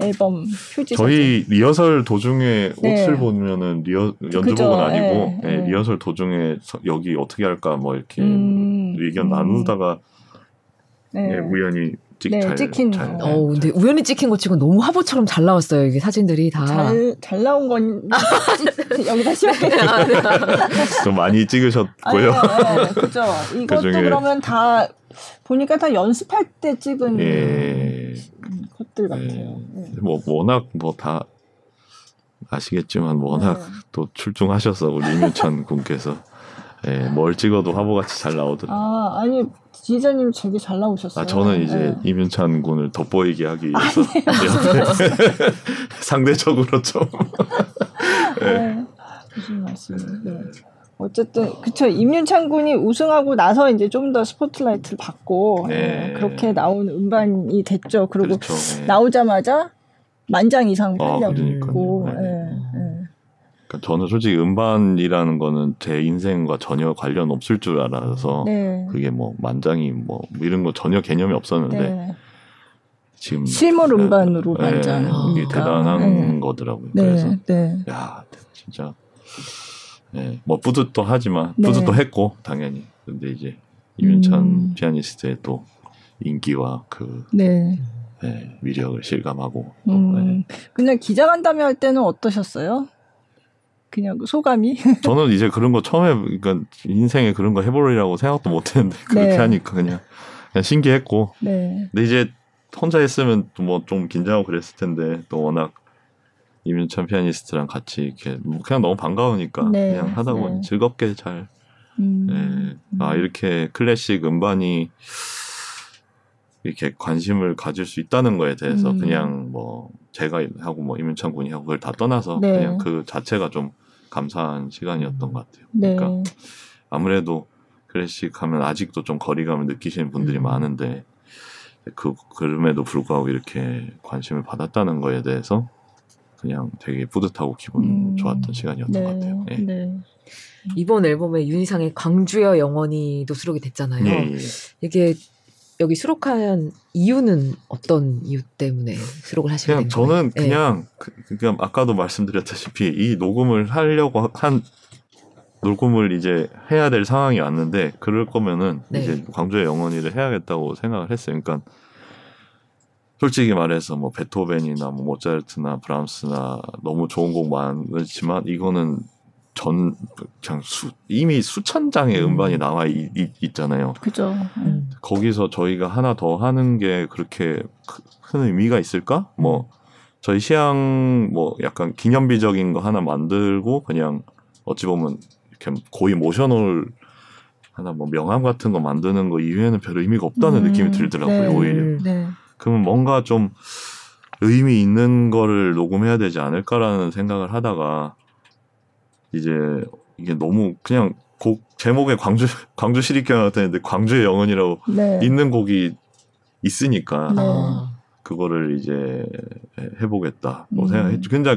앨범 표지 저희 사진. 리허설 도중에 네. 옷을 보면은 리허 연주곡은 아니고 예, 예, 리허설 도중에 여기 어떻게 할까 뭐 이렇게 음, 의견 음. 나누다가 네. 예, 우연히 찍, 네, 잘, 찍힌. 잘, 어, 근데 우연히 찍힌 거 치고 너무 화보처럼 잘 나왔어요. 이게 사진들이 다. 잘, 잘 나온 건 여기다 시작해. 좀 많이 찍으셨고요. 아, 네, 네, 그죠. 이것도 그 그러면 다 보니까 다 연습할 때 찍은 예. 것들 같아요. 예. 네. 뭐 워낙 뭐 다 아시겠지만 워낙 네. 또 출중하셔서 우리 이민찬 군께서 예, 뭘 찍어도 화보같이 잘 나오더라고요. 아, 아니 기자님 되게 잘 나오셨어요. 아 저는 이제 네. 이윤찬 군을 돋보이게 하기 위해서 상대적으로 좀. 네. 네. 무슨 말씀? 네. 어쨌든 그쵸 임윤찬 군이 우승하고 나서 이제 좀 더 스포트라이트를 받고 네. 네. 그렇게 나온 음반이 됐죠. 그리고 그렇죠. 네. 나오자마자 만장 이상 팔렸고. 아, 그러니까 저는 솔직히 음반이라는 거는 제 인생과 전혀 관련 없을 줄 알아서 네. 그게 뭐 만장이 뭐 이런 거 전혀 개념이 없었는데 네. 지금 실물 음반으로 네, 만장 이게 아, 대단한 네. 거더라고요. 네. 그래서 네. 야 진짜 네, 뭐 뿌듯도 하지만 뿌듯도 했고 당연히 근데 이제 이윤찬 음. 피아니스트의 또 인기와 그 네. 위력을 실감하고 또, 음. 그냥 기자간담회 할 때는 어떠셨어요? 그냥 소감이. 저는 이제 그런 거 처음에 그러니까 인생에 그런 거 해보려고 생각도 못했는데 그렇게 네. 하니까 그냥 그냥 신기했고. 네. 근데 이제 혼자 했으면 뭐 좀 긴장하고 그랬을 텐데 또 워낙 이민찬 피아니스트랑 같이 이렇게 뭐 그냥 너무 반가우니까 네. 그냥 하다 보니 네. 즐겁게 잘. 음. 네. 아 이렇게 클래식 음반이 이렇게 관심을 가질 수 있다는 거에 대해서 음. 그냥 뭐 제가 하고 뭐 이민찬 군이 하고 그걸 다 떠나서 네. 그냥 그 자체가 좀 감사한 시간이었던 것 같아요. 네. 그러니까 아무래도 클래식 하면 아직도 좀 거리감을 느끼시는 분들이 음. 많은데 그 그럼에도 불구하고 이렇게 관심을 받았다는 거에 대해서 그냥 되게 뿌듯하고 기분 음. 좋았던 시간이었던 네. 것 같아요. 네. 네. 이번 앨범에 윤희상의 광주여 영원히도 수록이 됐잖아요. 예, 예. 이게 여기 수록한 이유는 어떤 이유 때문에 수록을 하시게 된 거예요? 저는 네. 그냥 그, 그냥 아까도 말씀드렸다시피 이 녹음을 하려고 한 녹음을 이제 해야 될 상황이 왔는데 그럴 거면은 네. 이제 광주의 영원히를 해야겠다고 생각을 했어요. 그러니까 솔직히 말해서 뭐 베토벤이나 뭐 모차르트나 브람스나 너무 좋은 곡 많지만 이거는 전 그냥 수, 이미 수천 장의 음. 반이 나와 있, 잖아요 그죠. 음. 거기서 저희가 하나 더 하는 게 그렇게 큰 의미가 있을까? 뭐 저희 시향 뭐 약간 기념비적인 거 하나 만들고 그냥 어찌 보면 이렇게 고이 모셔놓을 하나 뭐 명함 같은 거 만드는 거 이외에는 별 의미가 없다는 음. 느낌이 들더라고요 네. 오히려. 네. 그러면 뭔가 좀 의미 있는 거를 녹음해야 되지 않을까라는 생각을 하다가 이제 이게 너무 그냥 곡 제목에 광주 광주 시립교향 같았는데 광주의 영혼이라고 네. 있는 곡이 있으니까 네. 그거를 이제 해보겠다 뭐 음. 생각했죠. 근데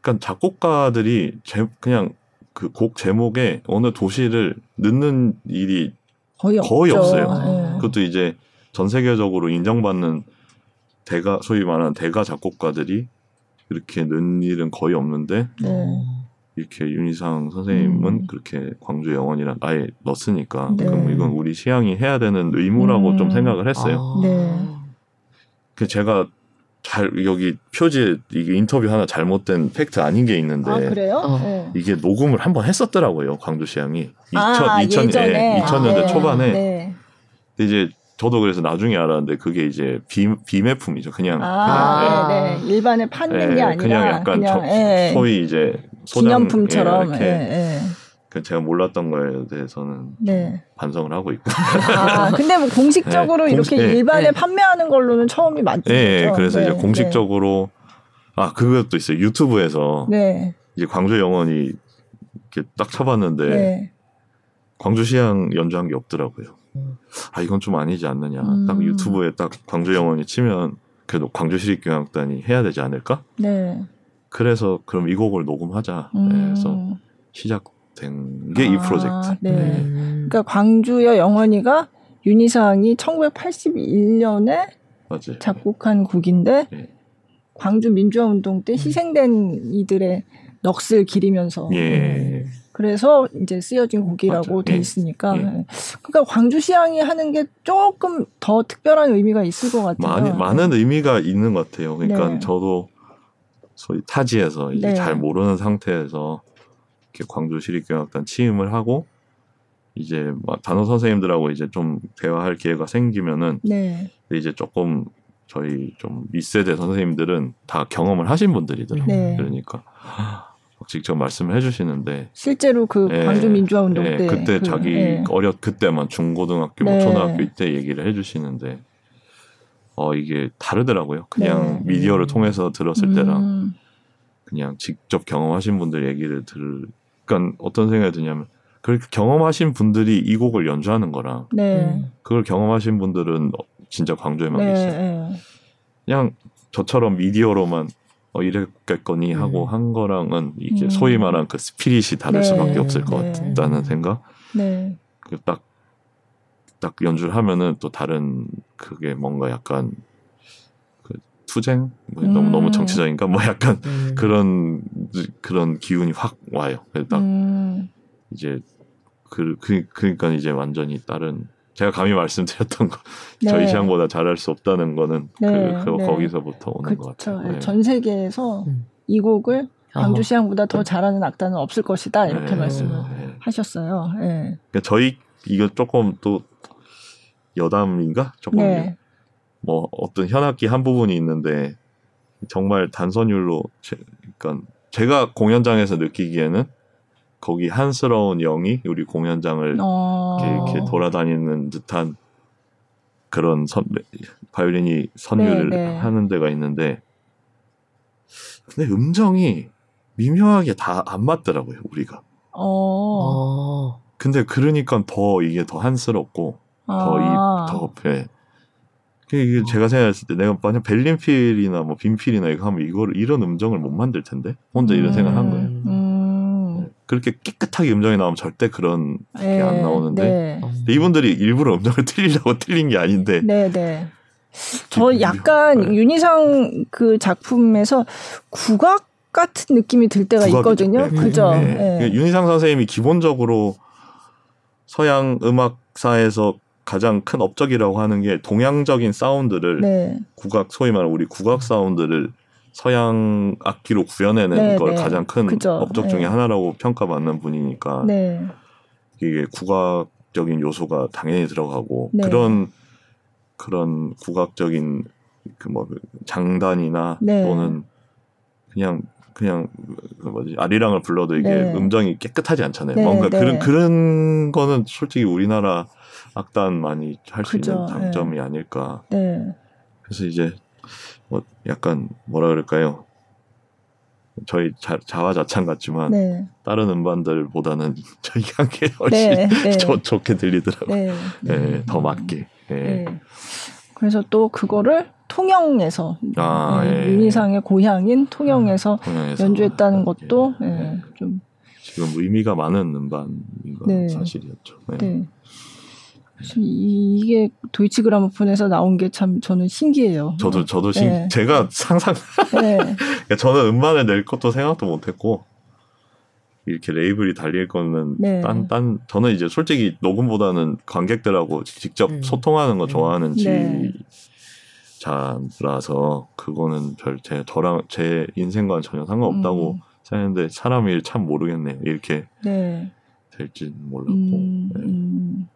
그러니까 작곡가들이 제, 그냥 그 곡 제목에 어느 도시를 넣는 일이 거의, 거의 없어요. 네. 그것도 이제 전 세계적으로 인정받는 대가 소위 말하는 대가 작곡가들이 이렇게 넣는 일은 거의 없는데 네. 이렇게 윤희상 선생님은 음. 그렇게 광주 영원이란 아예 넣었으니까 네. 그럼 이건 우리 시향이 해야 되는 의무라고 음. 좀 생각을 했어요. 아. 네. 그 제가 잘 여기 표지에 이게 인터뷰 하나 잘못된 팩트 아닌 게 있는데 아, 그래요? 어. 네. 이게 녹음을 한번 했었더라고요 광주 시향이 2000 아, 2000, 예, 2000년대 아, 초반에 네. 근데 이제 저도 그래서 나중에 알았는데 그게 이제 비, 비매품이죠. 그냥, 아, 그냥 네. 네. 일반에 파는 네, 게 아니라 그냥 약간 그냥, 저, 예. 소위 이제 소장, 기념품처럼 예, 예, 그 제가 몰랐던 거에 대해서는 네. 반성을 하고 있고. 아, 근데 뭐 공식적으로 네, 이렇게 공식, 일반에 네. 판매하는 걸로는 처음이 맞죠. 네, 그래서 이제 네, 공식적으로 아 그것도 있어요. 유튜브에서 이제 광주 영원이 이렇게 딱 쳐봤는데 광주시향 연주한 게 없더라고요. 아 이건 좀 아니지 않느냐. 음. 딱 유튜브에 딱 광주 영원이 치면 그래도 광주 시립교향악단이 해야 되지 않을까? 네. 그래서 그럼 이 곡을 녹음하자. 음. 네, 그래서 시작된 게이 아, 프로젝트. 네. 네. 그러니까 광주여 영원이가 윤희상이 1981년에 맞아요. 작곡한 곡인데 네. 광주 민주화 운동 때 희생된 이들의 넋을 기리면서 예. 그래서 이제 쓰여진 곡이라고 맞죠. 돼 예. 있으니까 예. 예. 그러니까 광주시향이 하는 게 조금 더 특별한 의미가 있을 것 같아요. 많이, 많은 의미가 있는 것 같아요. 그러니까 네. 저도 소위 타지에서 이제 네. 잘 모르는 상태에서 이렇게 광주 시립교향악단 취임을 하고 이제 단호 선생님들하고 이제 좀 대화할 기회가 생기면은 네. 이제 조금 저희 좀 윗세대 선생님들은 다 경험을 하신 분들이더라고요. 네. 그러니까 직접 말씀을 해주시는데 실제로 그 예, 광주 민주화 운동 예, 때 그때 그, 자기 예. 어렸 그때만 중고등학교 뭐 네. 초등학교 때 얘기를 해 주시는데 어 이게 다르더라고요. 그냥 네. 미디어를 통해서 들었을 음. 때랑 그냥 직접 경험하신 분들 얘기를 들을 그러니까 어떤 생각이 드냐면 그 경험하신 분들이 이 곡을 연주하는 거랑 네. 그걸 경험하신 분들은 진짜 광주에만 네. 계세요. 그냥 저처럼 미디어로만 어, 이랬겠거니 음. 하고 한 거랑은 이게 음. 소위 말한 그 스피릿이 다를 네. 수밖에 없을 것 네. 같다는 생각. 네. 딱딱 딱 연주를 하면은 또 다른 그게 뭔가 약간 그 투쟁 뭐 음. 너무 너무 정치적인가 뭐 약간 음. 그런 그런 기운이 확 와요. 딱 음. 이제 그, 그 그러니까 이제 완전히 다른 제가 감히 말씀드렸던 거 네. 저희 시향보다 잘할 수 없다는 거는 네. 그, 그 네. 거기서부터 오는 그쵸. 것 같아요. 네. 전 세계에서 음. 이 곡을 광주 시향보다 더 잘하는 악단은 없을 것이다 이렇게 네. 말씀을 네. 하셨어요. 네. 그러니까 저희 이거 조금 또 여담인가 조금 네. 뭐 어떤 현악기 한 부분이 있는데 정말 단선율로 제, 그러니까 제가 공연장에서 느끼기에는 거기 한스러운 영이 우리 공연장을 어... 이렇게, 이렇게, 돌아다니는 듯한 그런 선, 바이올린이 선율을 네, 네. 하는 데가 있는데 근데 음정이 미묘하게 다 안 맞더라고요 우리가. 어... 근데 그러니까 더 이게 더 한스럽고 아... 더이더 배. 이게 제가 생각했을 때 내가 만약 벨린필이나 뭐 빈필이나 이거 하면 이거를 이런 음정을 못 만들 텐데 혼자 이런 음... 생각한 거예요. 음... 네. 그렇게 깨끗하게 음정이 나오면 절대 그런 게 안 나오는데 네. 이분들이 일부러 음정을 틀리려고 틀린 게 아닌데. 네, 네. 저 약간 네. 윤희상 그 작품에서 국악 같은 느낌이 들 때가 있거든요. 네, 그죠? 네. 네. 윤희상 선생님이 기본적으로 서양 음악사에서 가장 큰 업적이라고 하는 게 동양적인 사운드를 네. 국악 소위 말하는 우리 국악 사운드를 서양 악기로 구현해내는 네, 걸 네. 가장 큰 그죠. 업적 중에 네. 하나라고 평가받는 분이니까 네. 이게 국악적인 요소가 당연히 들어가고 네. 그런 그런 국악적인 그 뭐 장단이나 또는 그냥 그냥 그 뭐지 아리랑을 불러도 이게 음정이 깨끗하지 않잖아요. 뭔가 그런 그런 거는 솔직히 우리나라 악단만이 할 수 있는 장점이 네. 아닐까. 네. 그래서 이제 뭐 약간 뭐라 그럴까요? 저희 자, 자화자찬 같지만 네. 다른 음반들보다는 저희가 한게 훨씬 네, 네. 좋, 좋게 들리더라고요. 네, 네. 네더 맞게. 그래서 또 그거를 통영에서 아, 예. 윤희상의 고향인 통영에서, 통영에서. 연주했다는 것도 좀 지금 의미가 많은 음반인 건 사실이었죠. 네. 이 게 도이치 그라모폰에서 나온 게 참 저는 신기해요. 저도 저도 신 네. 제가 상상 네. 그러니까 저는 음반을 낼 것도 생각도 못했고 이렇게 레이블이 달릴 거는 네. 딴, 딴 저는 이제 솔직히 녹음보다는 관객들하고 직접 음. 소통하는 거 음. 좋아하는 네. 지자라서 그거는 별 제 저랑 제 인생과는 전혀 상관없다고 음. 생각했는데 사람이 참 모르겠네요. 이렇게 네. 될지 몰랐고. 음, 네.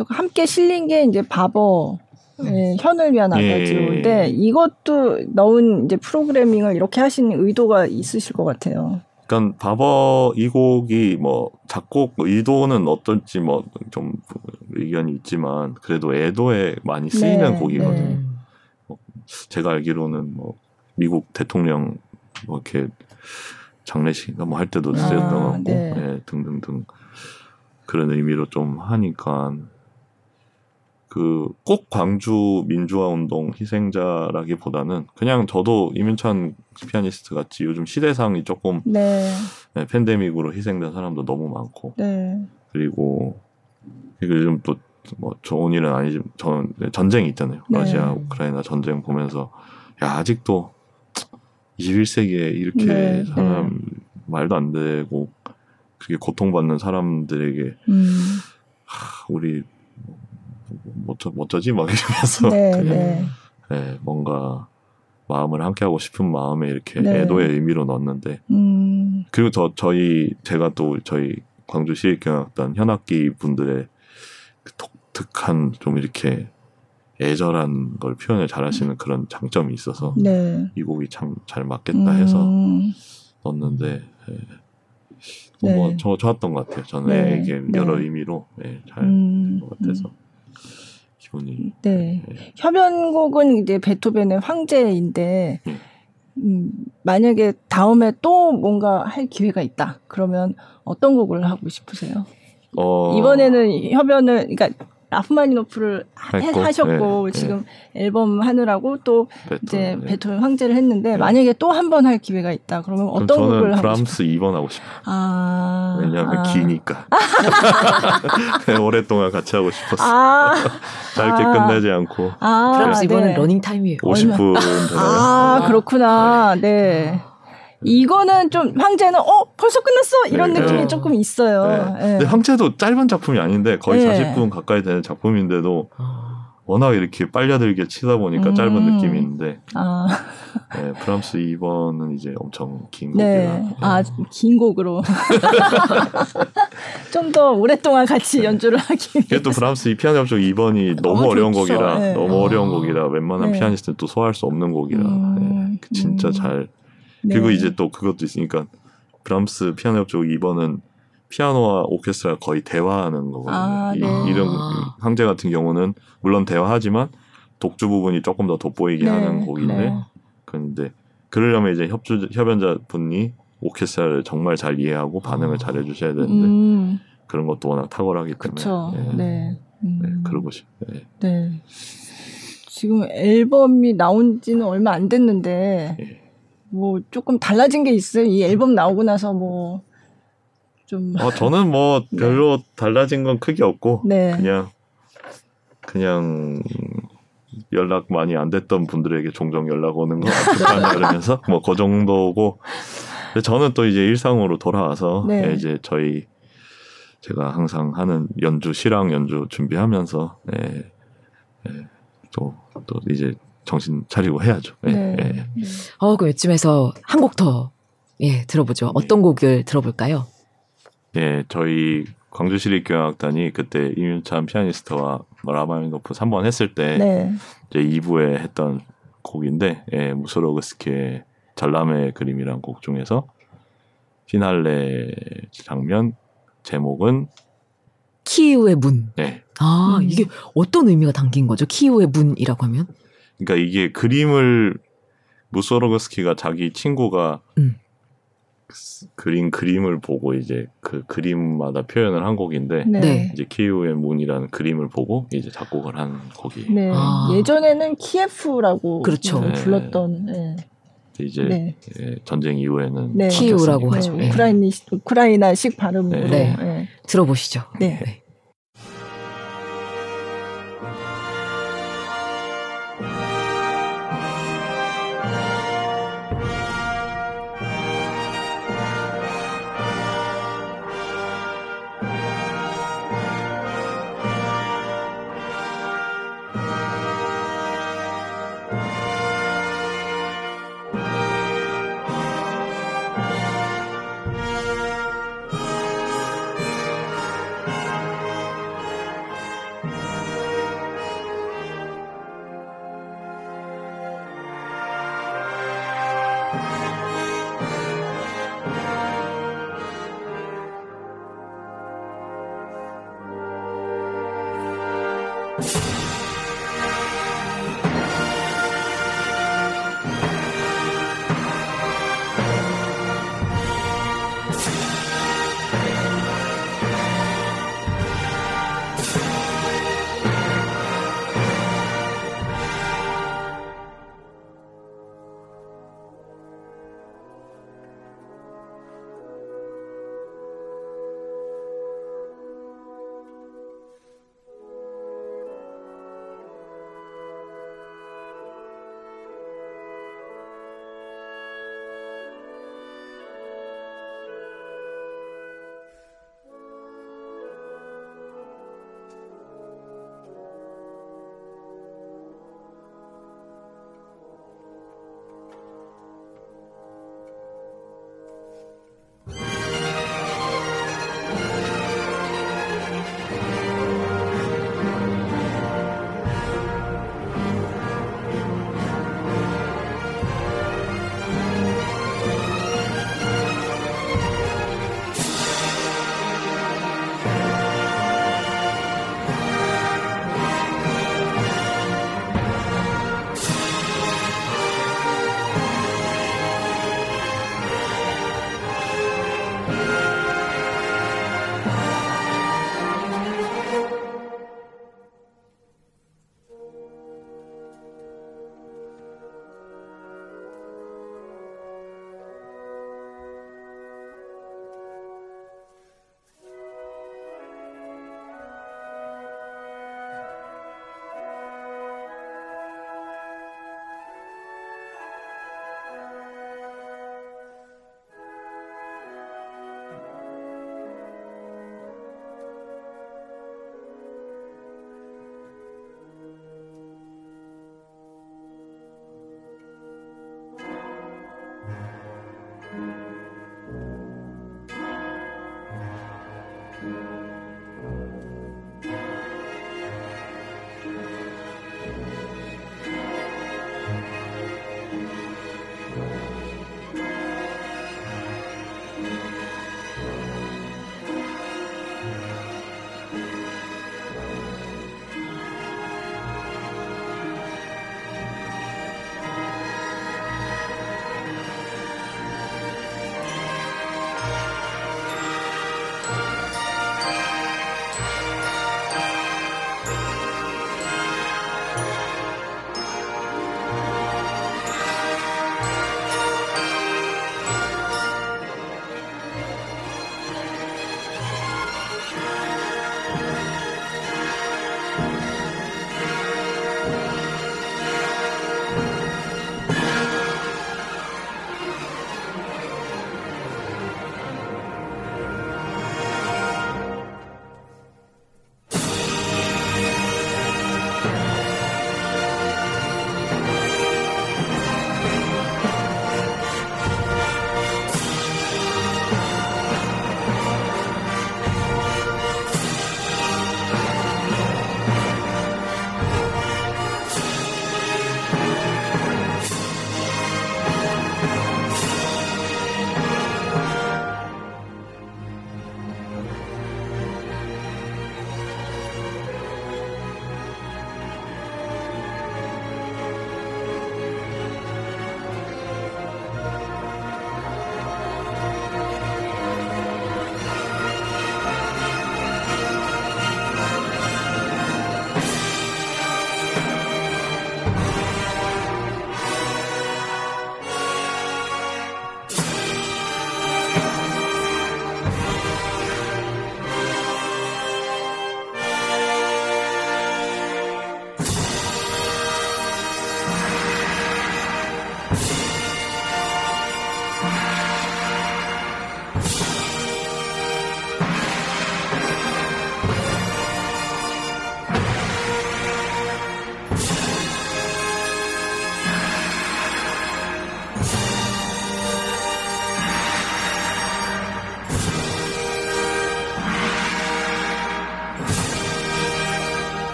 음. 그래서 함께 실린 게 이제 바버 예, 현을 위한 아가지오인데 예. 이것도 넣은 이제 프로그래밍을 이렇게 하신 의도가 있으실 것 같아요. 그러니까 바버 이 곡이 뭐 작곡 의도는 어떨지 뭐 좀 의견이 있지만 그래도 애도에 많이 쓰이는 네, 곡이거든요. 네. 뭐 제가 알기로는 뭐 미국 대통령 뭐 이렇게 장례식인가 뭐 할 때도 쓰였던 아, 것 같고 네. 네, 등등등 그런 의미로 좀 하니까 그 꼭 광주 민주화 운동 희생자라기보다는 그냥 저도 이민찬 피아니스트 같이 요즘 시대상이 조금 네. 네, 팬데믹으로 희생된 사람도 너무 많고 네. 그리고 요즘 또 뭐 좋은 일은 아니지만 저는 전쟁이 있잖아요 네. 러시아 우크라이나 전쟁 보면서 야 아직도 21세기에 이렇게 네, 네. 사람 말도 안 되고 그게 고통받는 사람들에게 음. 하, 우리 뭐, 뭐 어쩌지 막 이러면서 네, 그냥 네. 네, 뭔가 마음을 함께 하고 싶은 마음에 이렇게 네. 애도의 의미로 넣었는데 음. 그리고 저 저희 제가 또 저희 광주 시립경악단 현악기 분들의 그 독특한 좀 이렇게 애절한 걸 표현을 잘하시는 그런 장점이 있어서 네. 이 곡이 참 잘 맞겠다 해서 음. 넣었는데 예. 네. 뭐 저, 좋았던 것 같아요. 저는 네. 이게 여러 네. 의미로 네, 잘것 음. 같아서. 음. 기분이. 네. 네. 협연곡은 이제 베토벤의 황제인데 네. 음, 만약에 다음에 또 뭔가 할 기회가 있다. 그러면 어떤 곡을 하고 싶으세요? 어... 이번에는 협연을 그러니까 라프마니노프를 했고, 하셨고 네, 지금 네. 앨범 하느라고 또 베토, 이제 네. 베토벤 황제를 했는데 네. 만약에 또 한 번 할 기회가 있다 그러면 어떤 곡을 하고 브람스 2번 하고 싶어요. 아, 왜냐하면 아. 기니까 네, 오랫동안 같이 하고 싶었어. 아. 짧게 아. 끝내지 않고. 아, 브람스 2번은 러닝 타임이에요. 50분 되나요? 아 그렇구나. 네. 이거는 좀 황제는 어 벌써 끝났어 이런 네, 느낌이 네. 조금 있어요. 네. 네. 근데 황제도 짧은 작품이 아닌데 거의 네. 40분 가까이 되는 작품인데도 워낙 이렇게 빨려들게 치다 보니까 음. 짧은 느낌이 있는데 아. 네, 브람스 2번은 이제 엄청 긴 네. 곡이라 네. 아긴 곡으로 좀 더 오랫동안 같이 연주를 하기 위해 또 프랑스 이 피아노 협奏 2번이 너무 어, 려운 곡이라 네. 너무 어. 려운 곡이라 웬만한 네. 피아니스트는 또 소화할 수 없는 곡이라 음. 진짜 음. 잘 그리고 이제 또 그것도 있으니까 브람스 피아노 협奏 2번은 피아노와 오케스트라 거의 대화하는 거거든요. 아, 네. 이, 이런 황제 같은 경우는 물론 대화하지만 독주 부분이 조금 더 돋보이게 네. 하는 곡인데 네. 그런데 그러려면 이제 협주 협연자 분이 오케스트라를 정말 잘 이해하고 반응을 잘 해주셔야 되는데 음. 그런 것도 워낙 탁월하기 때문에 네. 네. 음. 네. 그러고 싶. 네. 네. 지금 앨범이 나온 지는 얼마 안 됐는데 예. 뭐 조금 달라진 게 있어요. 이 앨범 나오고 나서 뭐 좀. 어, 저는 뭐 네. 별로 네. 달라진 건 크게 없고 네. 그냥 그냥 연락 많이 안 됐던 분들에게 종종 연락 오는 거 어떡하냐 그러면서 뭐 그 정도고 근데 저는 또 이제 일상으로 돌아와서 네. 예, 이제 저희 제가 항상 하는 연주 실황 연주 준비하면서 예, 예, 또, 또 이제 정신 차리고 해야죠. 예, 네. 예. 어, 그럼 이쯤에서 한 곡 더, 예, 들어보죠. 어떤 네. 곡을 들어볼까요? 예, 저희 광주시립교향악단이 그때 이윤찬 피아니스트와 라마미노프 3번 했을 때 네. 이제 2부에 했던 곡인데 예, 무소로그스키의 전람의 그림이란 곡 중에서 피날레 장면 제목은 키우의 문. 네. 아, 음. 이게 어떤 의미가 담긴 거죠? 키우의 문이라고 하면? 그러니까 이게 그림을 무소로그스키가 자기 친구가 음. 그린 그림을 보고 이제 그 그림마다 표현을 한 곡인데 네. 네. 이제 키우의 문이라는 그림을 보고 이제 작곡을 한 곡이. 네. 아. 예전에는 키예프라고 그렇죠. 네. 불렀던. 네. 이제 네. 예, 전쟁 이후에는 네. 키우라고 하죠. 우크라이나 우크라이나식 발음으로 들어보시죠. 네.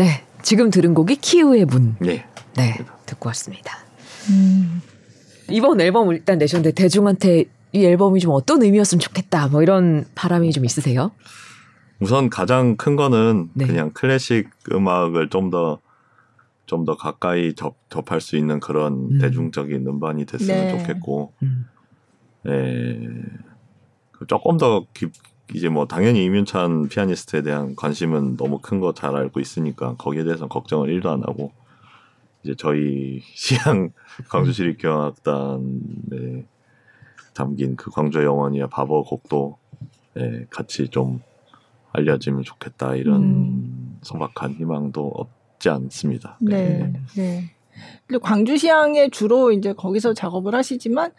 네. 네. 지금 들은 곡이 키우의 문. 네. 네. 듣고 왔습니다. 음. 이번 앨범 일단 내셨는데 대중한테 이 앨범이 좀 어떤 의미였으면 좋겠다. 뭐 이런 바람이 좀 있으세요? 우선 가장 큰 거는 네. 그냥 클래식 음악을 좀 더 좀 더 가까이 접, 접할 수 있는 그런 음. 대중적인 음반이 됐으면 네. 좋겠고, 음. 예, 조금 더 깊, 이제 뭐 당연히 이윤찬 피아니스트에 대한 관심은 너무 큰 거 잘 알고 있으니까 거기에 대해서 걱정을 1도 안 하고 이제 저희 시향 광주시립교향악단에 담긴 그 광주의 영원이야 바버 곡도 예, 같이 좀 알려지면 좋겠다 이런 음. 소박한 희망도 없지 않습니다. 네. 네. 네. 근데 광주시향에 주로 이제 거기서 작업을 하시지만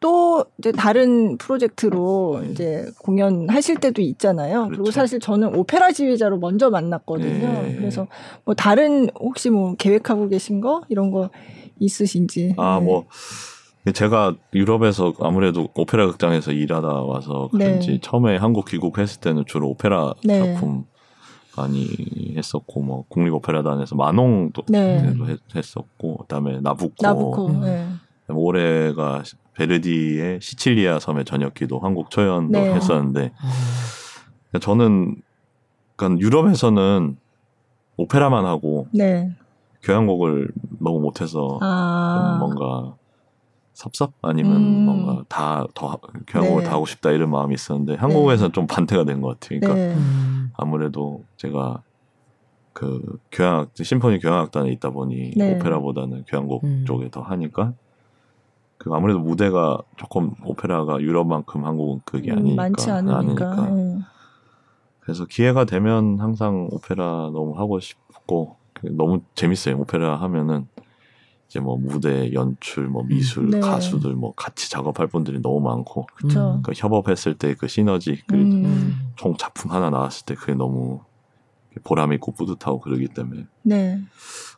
또 이제 다른 프로젝트로 이제 공연하실 때도 있잖아요. 그렇죠. 그리고 사실 저는 오페라 지휘자로 먼저 만났거든요. 네. 그래서 뭐 다른 혹시 뭐 계획하고 계신 거 이런 거 있으신지. 아, 네. 뭐 제가 유럽에서 아무래도 오페라 극장에서 일하다 와서 그런지 네. 처음에 한국 귀국했을 때는 주로 오페라 네. 작품 많이 했었고 뭐 국립 오페라단에서 마농도 네. 했었고 그다음에 나부코, 나부코 음. 올해가 베르디의 시칠리아 섬의 저녁기도 한국 초연도 네. 했었는데 아. 저는 그러니까 유럽에서는 오페라만 하고 네. 교향곡을 너무 못해서 아. 뭔가 섭섭 아니면 음. 뭔가 다 더 교향곡을 네. 다 하고 싶다 이런 마음이 있었는데 한국에서는 네. 좀 반대가 된 것 같아요. 그러니까 네. 아무래도 제가 그 교향악 심포니 교향악단에 있다 보니 네. 오페라보다는 교향곡 음. 쪽에 더 하니까 그 아무래도 무대가 조금 오페라가 유럽만큼 한국은 그게 음, 아니니까. 많지 않으니까. 아니니까. 음. 그래서 기회가 되면 항상 오페라 너무 하고 싶고 그 너무 재밌어요. 오페라 하면은 이제 뭐 무대 연출, 뭐 미술, 네. 가수들 뭐 같이 작업할 분들이 너무 많고 그쵸. 그 협업했을 때 그 시너지 그총 음. 작품 하나 나왔을 때 그게 너무 보람 있고 뿌듯하고 그러기 때문에 네.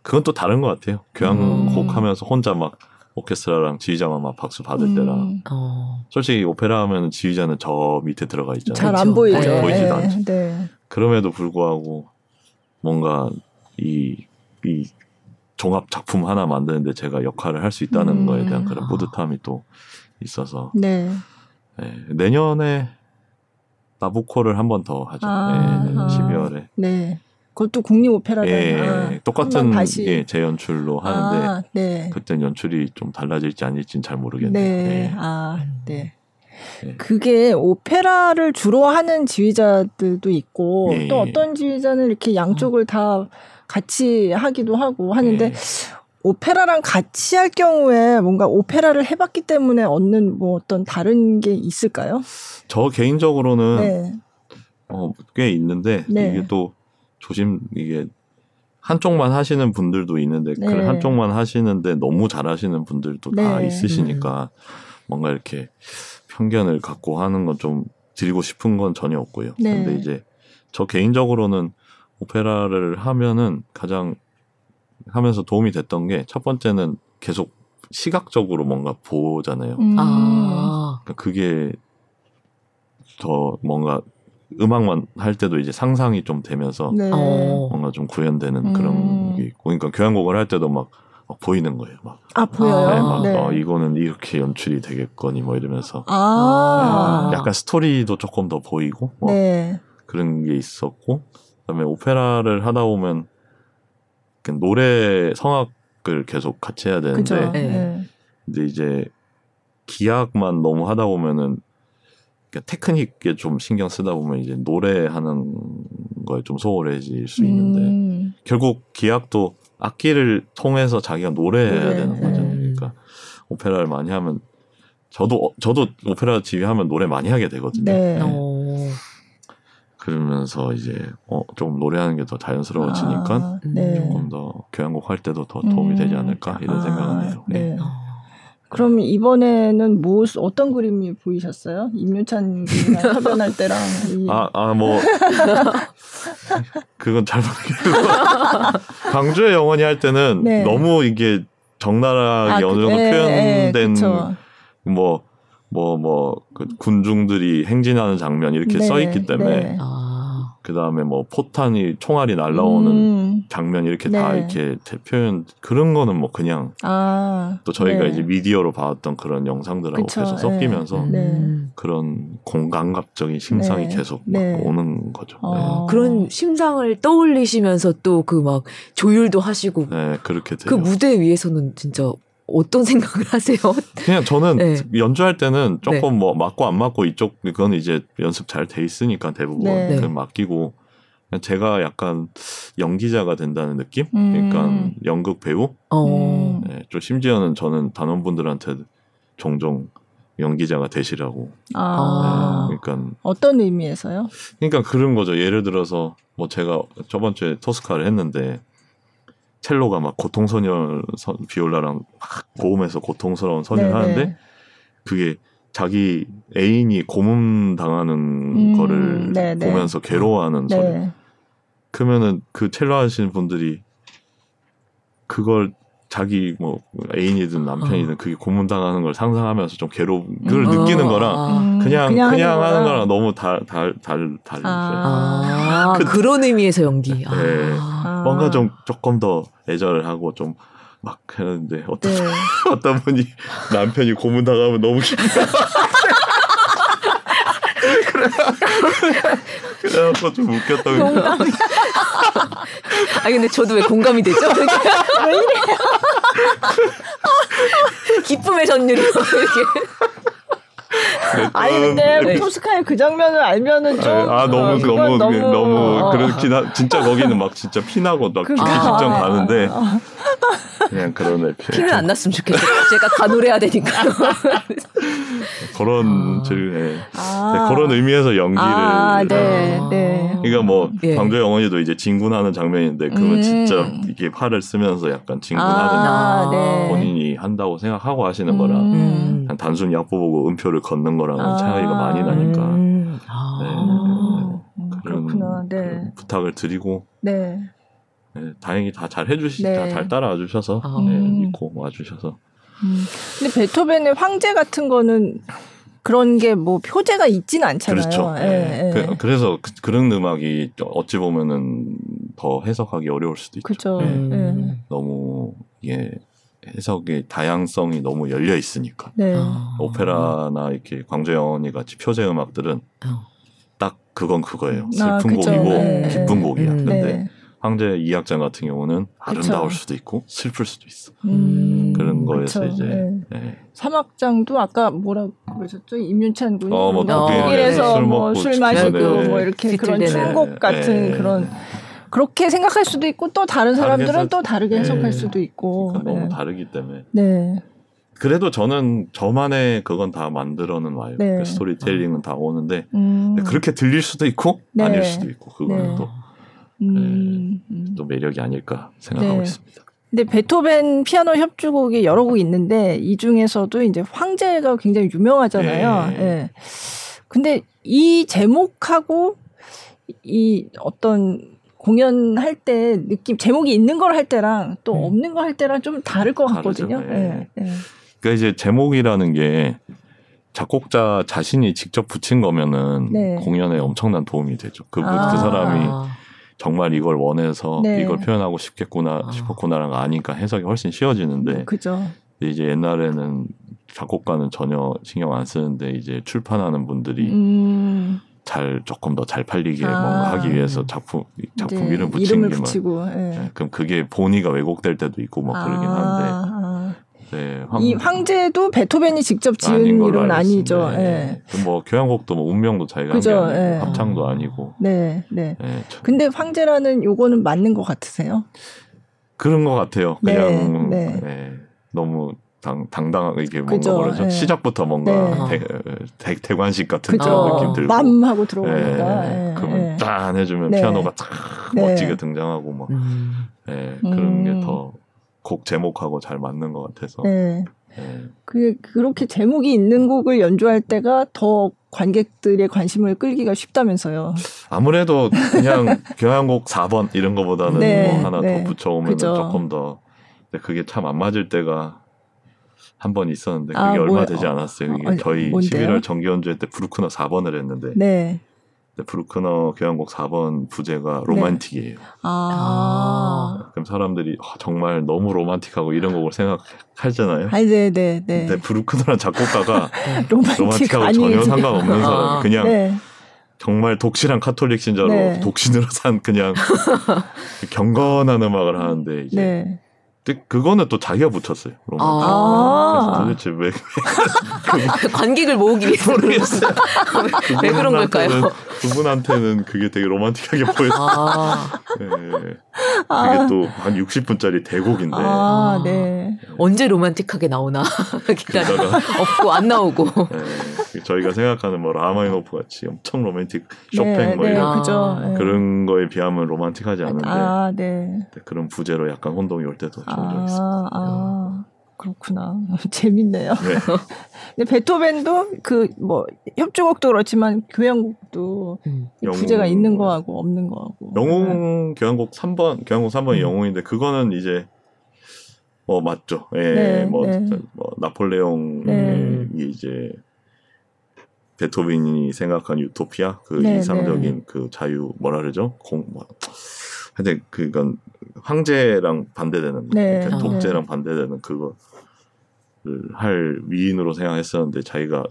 그건 또 다른 것 같아요. 교향곡 음. 하면서 혼자 막 오케스트라랑 지휘자만 막 박수 받을 음. 때랑 어. 솔직히 오페라 하면 지휘자는 저 밑에 들어가 있잖아요. 잘 안 보이죠. 네. 보이지도 않죠. 네. 그럼에도 불구하고 뭔가 이, 이 종합 작품 하나 만드는데 제가 역할을 할 수 있다는 음. 거에 대한 그런 뿌듯함이 또 있어서 네. 네. 내년에 나부코를 한 번 더 하죠. 아. 네, 12월에. 네. 그것도 국립 오페라단 예, 아, 똑같은 다시. 예, 재연출로 하는데 아, 네. 그때 연출이 좀 달라질지 아닐지는 잘 모르겠네요. 네. 네. 아, 네. 네. 그게 오페라를 주로 하는 지휘자들도 있고 예, 또 예. 어떤 지휘자는 이렇게 양쪽을 다 같이 하기도 하고 하는데 예. 오페라랑 같이 할 경우에 뭔가 오페라를 해봤기 때문에 얻는 뭐 어떤 다른 게 있을까요? 저 개인적으로는 네. 어, 꽤 있는데 네. 이게 또 조심 이게 한쪽만 하시는 분들도 있는데 네. 그 한쪽만 하시는데 너무 잘하시는 분들도 네. 다 있으시니까 뭔가 이렇게 편견을 갖고 하는 건 좀 드리고 싶은 건 전혀 없고요. 네. 근데 이제 저 개인적으로는 오페라를 하면은 가장 하면서 도움이 됐던 게 첫 번째는 계속 시각적으로 뭔가 보잖아요. 음. 아. 그러니까 그게 더 뭔가 음악만 할 때도 이제 상상이 좀 되면서 네. 어. 뭔가 좀 구현되는 음. 그런 게 있고, 그러니까 교향곡을 할 때도 막, 막 보이는 거예요. 막. 아 보여요. 네, 막 네. 어, 이거는 이렇게 연출이 되겠거니 뭐 이러면서. 아. 네, 약간 스토리도 조금 더 보이고 뭐 네. 그런 게 있었고, 그 다음에 오페라를 하다 보면 노래 성악을 계속 같이 해야 되는데, 네. 근데 이제 기악만 너무 하다 보면은 테크닉에 좀 신경 쓰다 보면 이제 노래하는 거에 좀 소홀해질 수 있는데 음. 결국 기악도 악기를 통해서 자기가 노래해야 노래. 되는 거잖아요. 네. 그러니까 오페라를 많이 하면 저도 저도 오페라 지휘하면 노래 많이 하게 되거든요. 네. 네. 그러면서 이제 어, 좀 노래하는 게 더 자연스러워지니까 아, 네. 조금 더 교향곡 할 때도 더 도움이 되지 음. 않을까 이런 아, 생각은 해요. 네. 네. 그럼 이번에는 뭐 어떤 그림이 보이셨어요? 임유찬 님이랑 협연할 때랑 아아 뭐 그건 잘 모르겠고 광주의 영원히 할 때는 네. 너무 이게 적나라하게 아, 어느 정도 네, 표현된 뭐 뭐 뭐 그 군중들이 행진하는 장면 이렇게 네, 써 있기 때문에 네. 아. 그 다음에 뭐 포탄이 총알이 날라오는 음. 장면 이렇게 네. 다 이렇게 표현 그런 거는 뭐 그냥 아, 또 저희가 네. 이제 미디어로 봐왔던 그런 영상들하고 그쵸, 계속 섞이면서 네. 네. 그런 공감각적인 심상이 네. 계속 네. 오는 거죠. 아. 그런 심상을 떠올리시면서 또 그 막 조율도 하시고 네 그렇게 돼요. 그 무대 위에서는 진짜 어떤 생각을 하세요? 그냥 저는 네. 연주할 때는 조금 네. 뭐 맞고 안 맞고 이쪽 그건 이제 연습 잘 돼 있으니까 대부분 네. 그냥 맡기고 제가 약간 연기자가 된다는 느낌? 음. 그러니까 연극 배우? 어. 네, 좀 심지어는 저는 단원분들한테 종종 연기자가 되시라고. 아. 네, 그러니까 어떤 의미에서요? 그러니까 그런 거죠. 예를 들어서 뭐 제가 저번 주에 토스카를 했는데 첼로가 막 고통소녀 비올라랑 막 고음에서 고통스러운 선율 하는데 그게 자기 애인이 고문 당하는 음, 거를 네네. 보면서 괴로워하는 네. 소리. 그러면은 그 첼로 하시는 분들이 그걸 자기 뭐 애인이든 남편이든 어. 그게 고문당하는 걸 상상하면서 좀 괴로움을 음. 느끼는 거랑 음. 그냥 그냥, 그냥 하는, 거랑 너무 달달달 달라요. 아, 그, 그런 의미에서 연기. 네. 아. 뭔가 좀 조금 더 애절을 하고 좀 막 하는데 어떤 네. 어떤 분이 남편이 고문 당하면 너무 기분 그래갖고 좀 웃겼다고. 아 근데 저도 왜 공감이 되죠? 왜 이래요? 기쁨의 전율이 이렇게. 아니 근데 네. 토스카의 그 장면을 알면은 좀 아, 너무 어, 너무 너무, 너무 어. 그렇긴 하 진짜 거기는 막 진짜 피나고 막 죽기 직전 가는데 어. 그냥 그런 애 피는 안 났으면 좋겠어요. 제가 다 노래해야 되니까. 그런 아. 질, 네. 아. 네, 그런 의미에서 연기를. 아, 네, 아. 네. 그러니까 뭐 예. 광주의 어머니도 이제 진군하는 장면인데 그건 음. 진짜 이게 팔을 쓰면서 약간 진군하는 아, 네. 본인이 한다고 생각하고 하시는 거랑 음. 단순히 약보 보고 음표를 걷는 거랑은 아. 차이가 많이 나니까. 음. 네. 음, 그런, 그렇구나. 네. 그런 부탁을 드리고. 네. 네, 다행히 다 잘 해주시, 네. 다잘 따라와 주셔서 아. 네, 믿고 와 주셔서. 음. 근데 베토벤의 황제 같은 거는 그런 게 뭐 표제가 있지는 않잖아요. 그렇죠. 예, 네. 예. 그, 래서 그, 런 음악이 어찌 보면은 더 해석하기 어려울 수도 있죠. 그렇죠. 네. 너무 예 해석의 다양성이 너무 열려 있으니까. 네. 아. 오페라나 이렇게 광주영원이 같이 표제 음악들은 어. 딱 그건 그거예요. 아, 슬픈 아, 곡이고 네. 기쁜 곡이야. 음, 근데 네. 황제 이학장 같은 경우는 아름다울 그쵸. 수도 있고 슬플 수도 있어. 음, 그런 거에서 그쵸. 이제 네. 네. 삼악장도 아까 뭐라고 그러셨죠? 임윤찬 군이 어, 뭐 독일에서 뭐술 뭐 마시고 네. 뭐 이렇게 그런 충곡 같은 네. 그런 그렇게 생각할 수도 있고 또 다른 사람들은 또 다르게 네. 해석할 수도 있고 그러니까 너무 네. 다르기 때문에. 네. 그래도 저는 저만의 그건 다 만들어는 와요. 그 스토리텔링은 다 오는데 음. 그렇게 들릴 수도 있고 아닐 수도 있고 그거는 또. 음, 음. 또 매력이 아닐까 생각하고 네. 있습니다. 근데 베토벤 피아노 협주곡이 여러 곡 있는데 이 중에서도 이제 황제가 굉장히 유명하잖아요. 네. 네. 근데 이 제목하고 이 어떤 공연할 때 느낌 제목이 있는 걸 할 때랑 또 음. 없는 걸 할 때랑 좀 다를 것 같거든요. 네. 네. 그러니까 이제 제목이라는 게 작곡자 자신이 직접 붙인 거면은 네. 공연에 엄청난 도움이 되죠. 그, 아. 그 사람이 정말 이걸 원해서 네. 이걸 표현하고 싶겠구나 아. 싶었구나라는 거 아니까 해석이 훨씬 쉬워지는데 그죠. 이제 옛날에는 작곡가는 전혀 신경 안 쓰는데 이제 출판하는 분들이 음. 잘 조금 더 잘 팔리게 아. 뭔가 하기 위해서 작품 작품 네. 이름 붙이는 게 붙이고, 네. 네. 그럼 그게 본의가 왜곡될 때도 있고 뭐 그러긴 아. 한데 아. 네, 황, 이 황제도 베토벤이 직접 지은 이름은 아니죠. 네. 네. 뭐 교향곡도 뭐 운명도 자기가 한게 아니고 네. 합창도 아니고. 네, 네. 네 근데 황제라는 요거는 맞는 것 같으세요? 그런 것 같아요. 네, 그냥 네. 네. 너무 당, 당당하게 이게 뭔가 뭐라죠? 네. 시작부터 뭔가 네. 대, 대, 관식 같은 그런 느낌 들고 맘 하고 들어오니까 네. 그러면 짠 해주면 피아노가 탁 멋지게 등장하고 막 음. 네. 그런 음. 게더 곡 제목하고 잘 맞는 것 같아서. 네. 네. 그 그렇게 제목이 있는 곡을 연주할 때가 더 관객들의 관심을 끌기가 쉽다면서요. 아무래도 그냥 교향곡 4번 이런 거보다는 네, 뭐 하나 네. 더 붙여오면 조금 더. 근데 그게 참 안 맞을 때가 한 번 있었는데 그게 아, 얼마 되지 않았어요. 이게 어, 저희 뭔데요? 11월 정기 연주회 때 브루크너 4번을 했는데 네. 네, 브루크너 교향곡 4번 부제가 로man틱이에요. 네. 아. 그럼 사람들이 어, 정말 너무 로man틱하고 이런 곡을 생각하잖아요. 아, 네, 네, 네. 근데 브루크너란 작곡가가 로man틱하고 전혀 상관없는 사람. 아. 그냥 네. 정말 독실한 카톨릭 신자로 네. 독신으로 산 그냥 경건한 음악을 하는데 이제 네. 그거는 또 자기가 붙였어요. 아~ 도대체 왜 관객을 모으기 위해서 모르겠어요. 왜, 왜 그런 걸까요? 그분한테는 그게 되게 로맨틱하게 보였어요. 아~ 네. 그게 또 한 60분짜리 대곡인데. 아, 네. 언제 로맨틱하게 나오나 기다려도 없고 안 나오고. 네. 저희가 생각하는 뭐 라흐마니노프 같이 엄청 로맨틱 쇼팽 네, 뭐 이런 네, 그죠. 그런 거에 비하면 로맨틱하지 않은데 아, 네. 그런 부제로 약간 혼동이 올 때도 종종 있습니다. 아, 아. 그렇구나. 재밌네요. 네. 근데 베토벤도 그 뭐 협주곡도 그렇지만 교향곡도 음. 부제가 있는 거하고 없는 거하고. 영웅 교향곡 3번 교향곡 3번이 음. 영웅인데 그거는 이제 뭐 맞죠. 예. 네, 뭐, 네. 뭐 나폴레옹이 네. 이제 베토벤이 생각한 유토피아 그 네, 이상적인 네. 그 자유 뭐라 그러죠? 공 뭐. 근데 그건 황제랑 반대되는 네. 독재랑 반대되는 그거 할 위인으로 생각했었는데 자기가